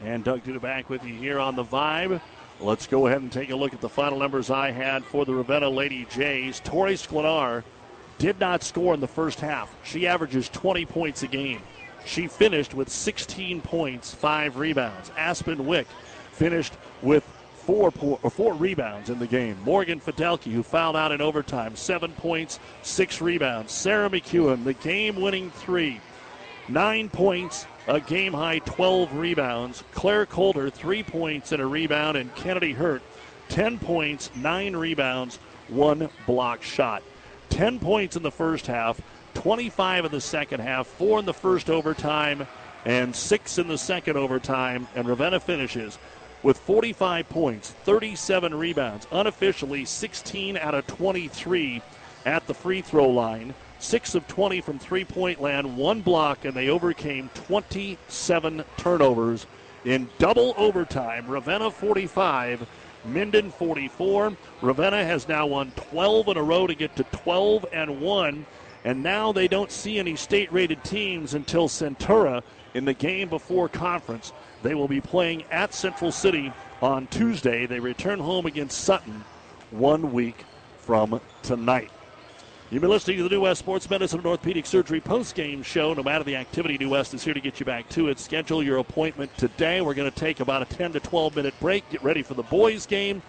And Doug Duda back with you here on the Vibe. Let's go ahead and take a look at the final numbers I had for the Ravenna Lady Jays. Tori Sklenar did not score in the first half. She averages 20 points a game. She finished with 16 points, five rebounds. Aspen Wick finished with four po- uh, four rebounds in the game. Morgan Fidelki, who fouled out in overtime, seven points, six rebounds. Sarah McEwen, the game-winning three, nine points, a game high 12 rebounds. Claire Coulter, three points and a rebound, and Kennedy Hurt, 10 points, nine rebounds, one block shot. 10 points in the first half, 25 in the second half, four in the first overtime, and six in the second overtime. And Ravenna finishes with 45 points, 37 rebounds, unofficially 16 out of 23 at the free throw line. 6 of 20 from three point land, one block, and they overcame 27 turnovers in double overtime. Ravenna 45, Minden 44. Ravenna has now won 12 in a row to get to 12 and 1, and now they don't see any state rated teams until Centura in the game before conference. They will be playing at Central City on Tuesday. They return home against Sutton one week from tonight. You've been listening to the New West Sports Medicine and Orthopedic Surgery post-game show. No matter the activity, New West is here to get you back to it. Schedule your appointment today. We're going to take about a 10 to 12 minute break. Get ready for the boys' game.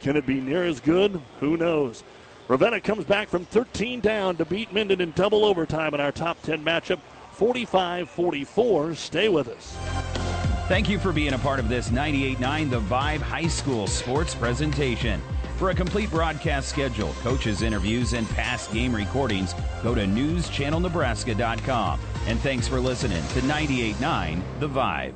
Can it be near as good? Who knows? Ravenna comes back from 13 down to beat Minden in double overtime in our top 10 matchup, 45-44. Stay with us. Thank you for being a part of this 98.9 The Vibe High School sports presentation. For a complete broadcast schedule, coaches' interviews, and past game recordings, go to newschannelnebraska.com. And thanks for listening to 98.9 The Vibe.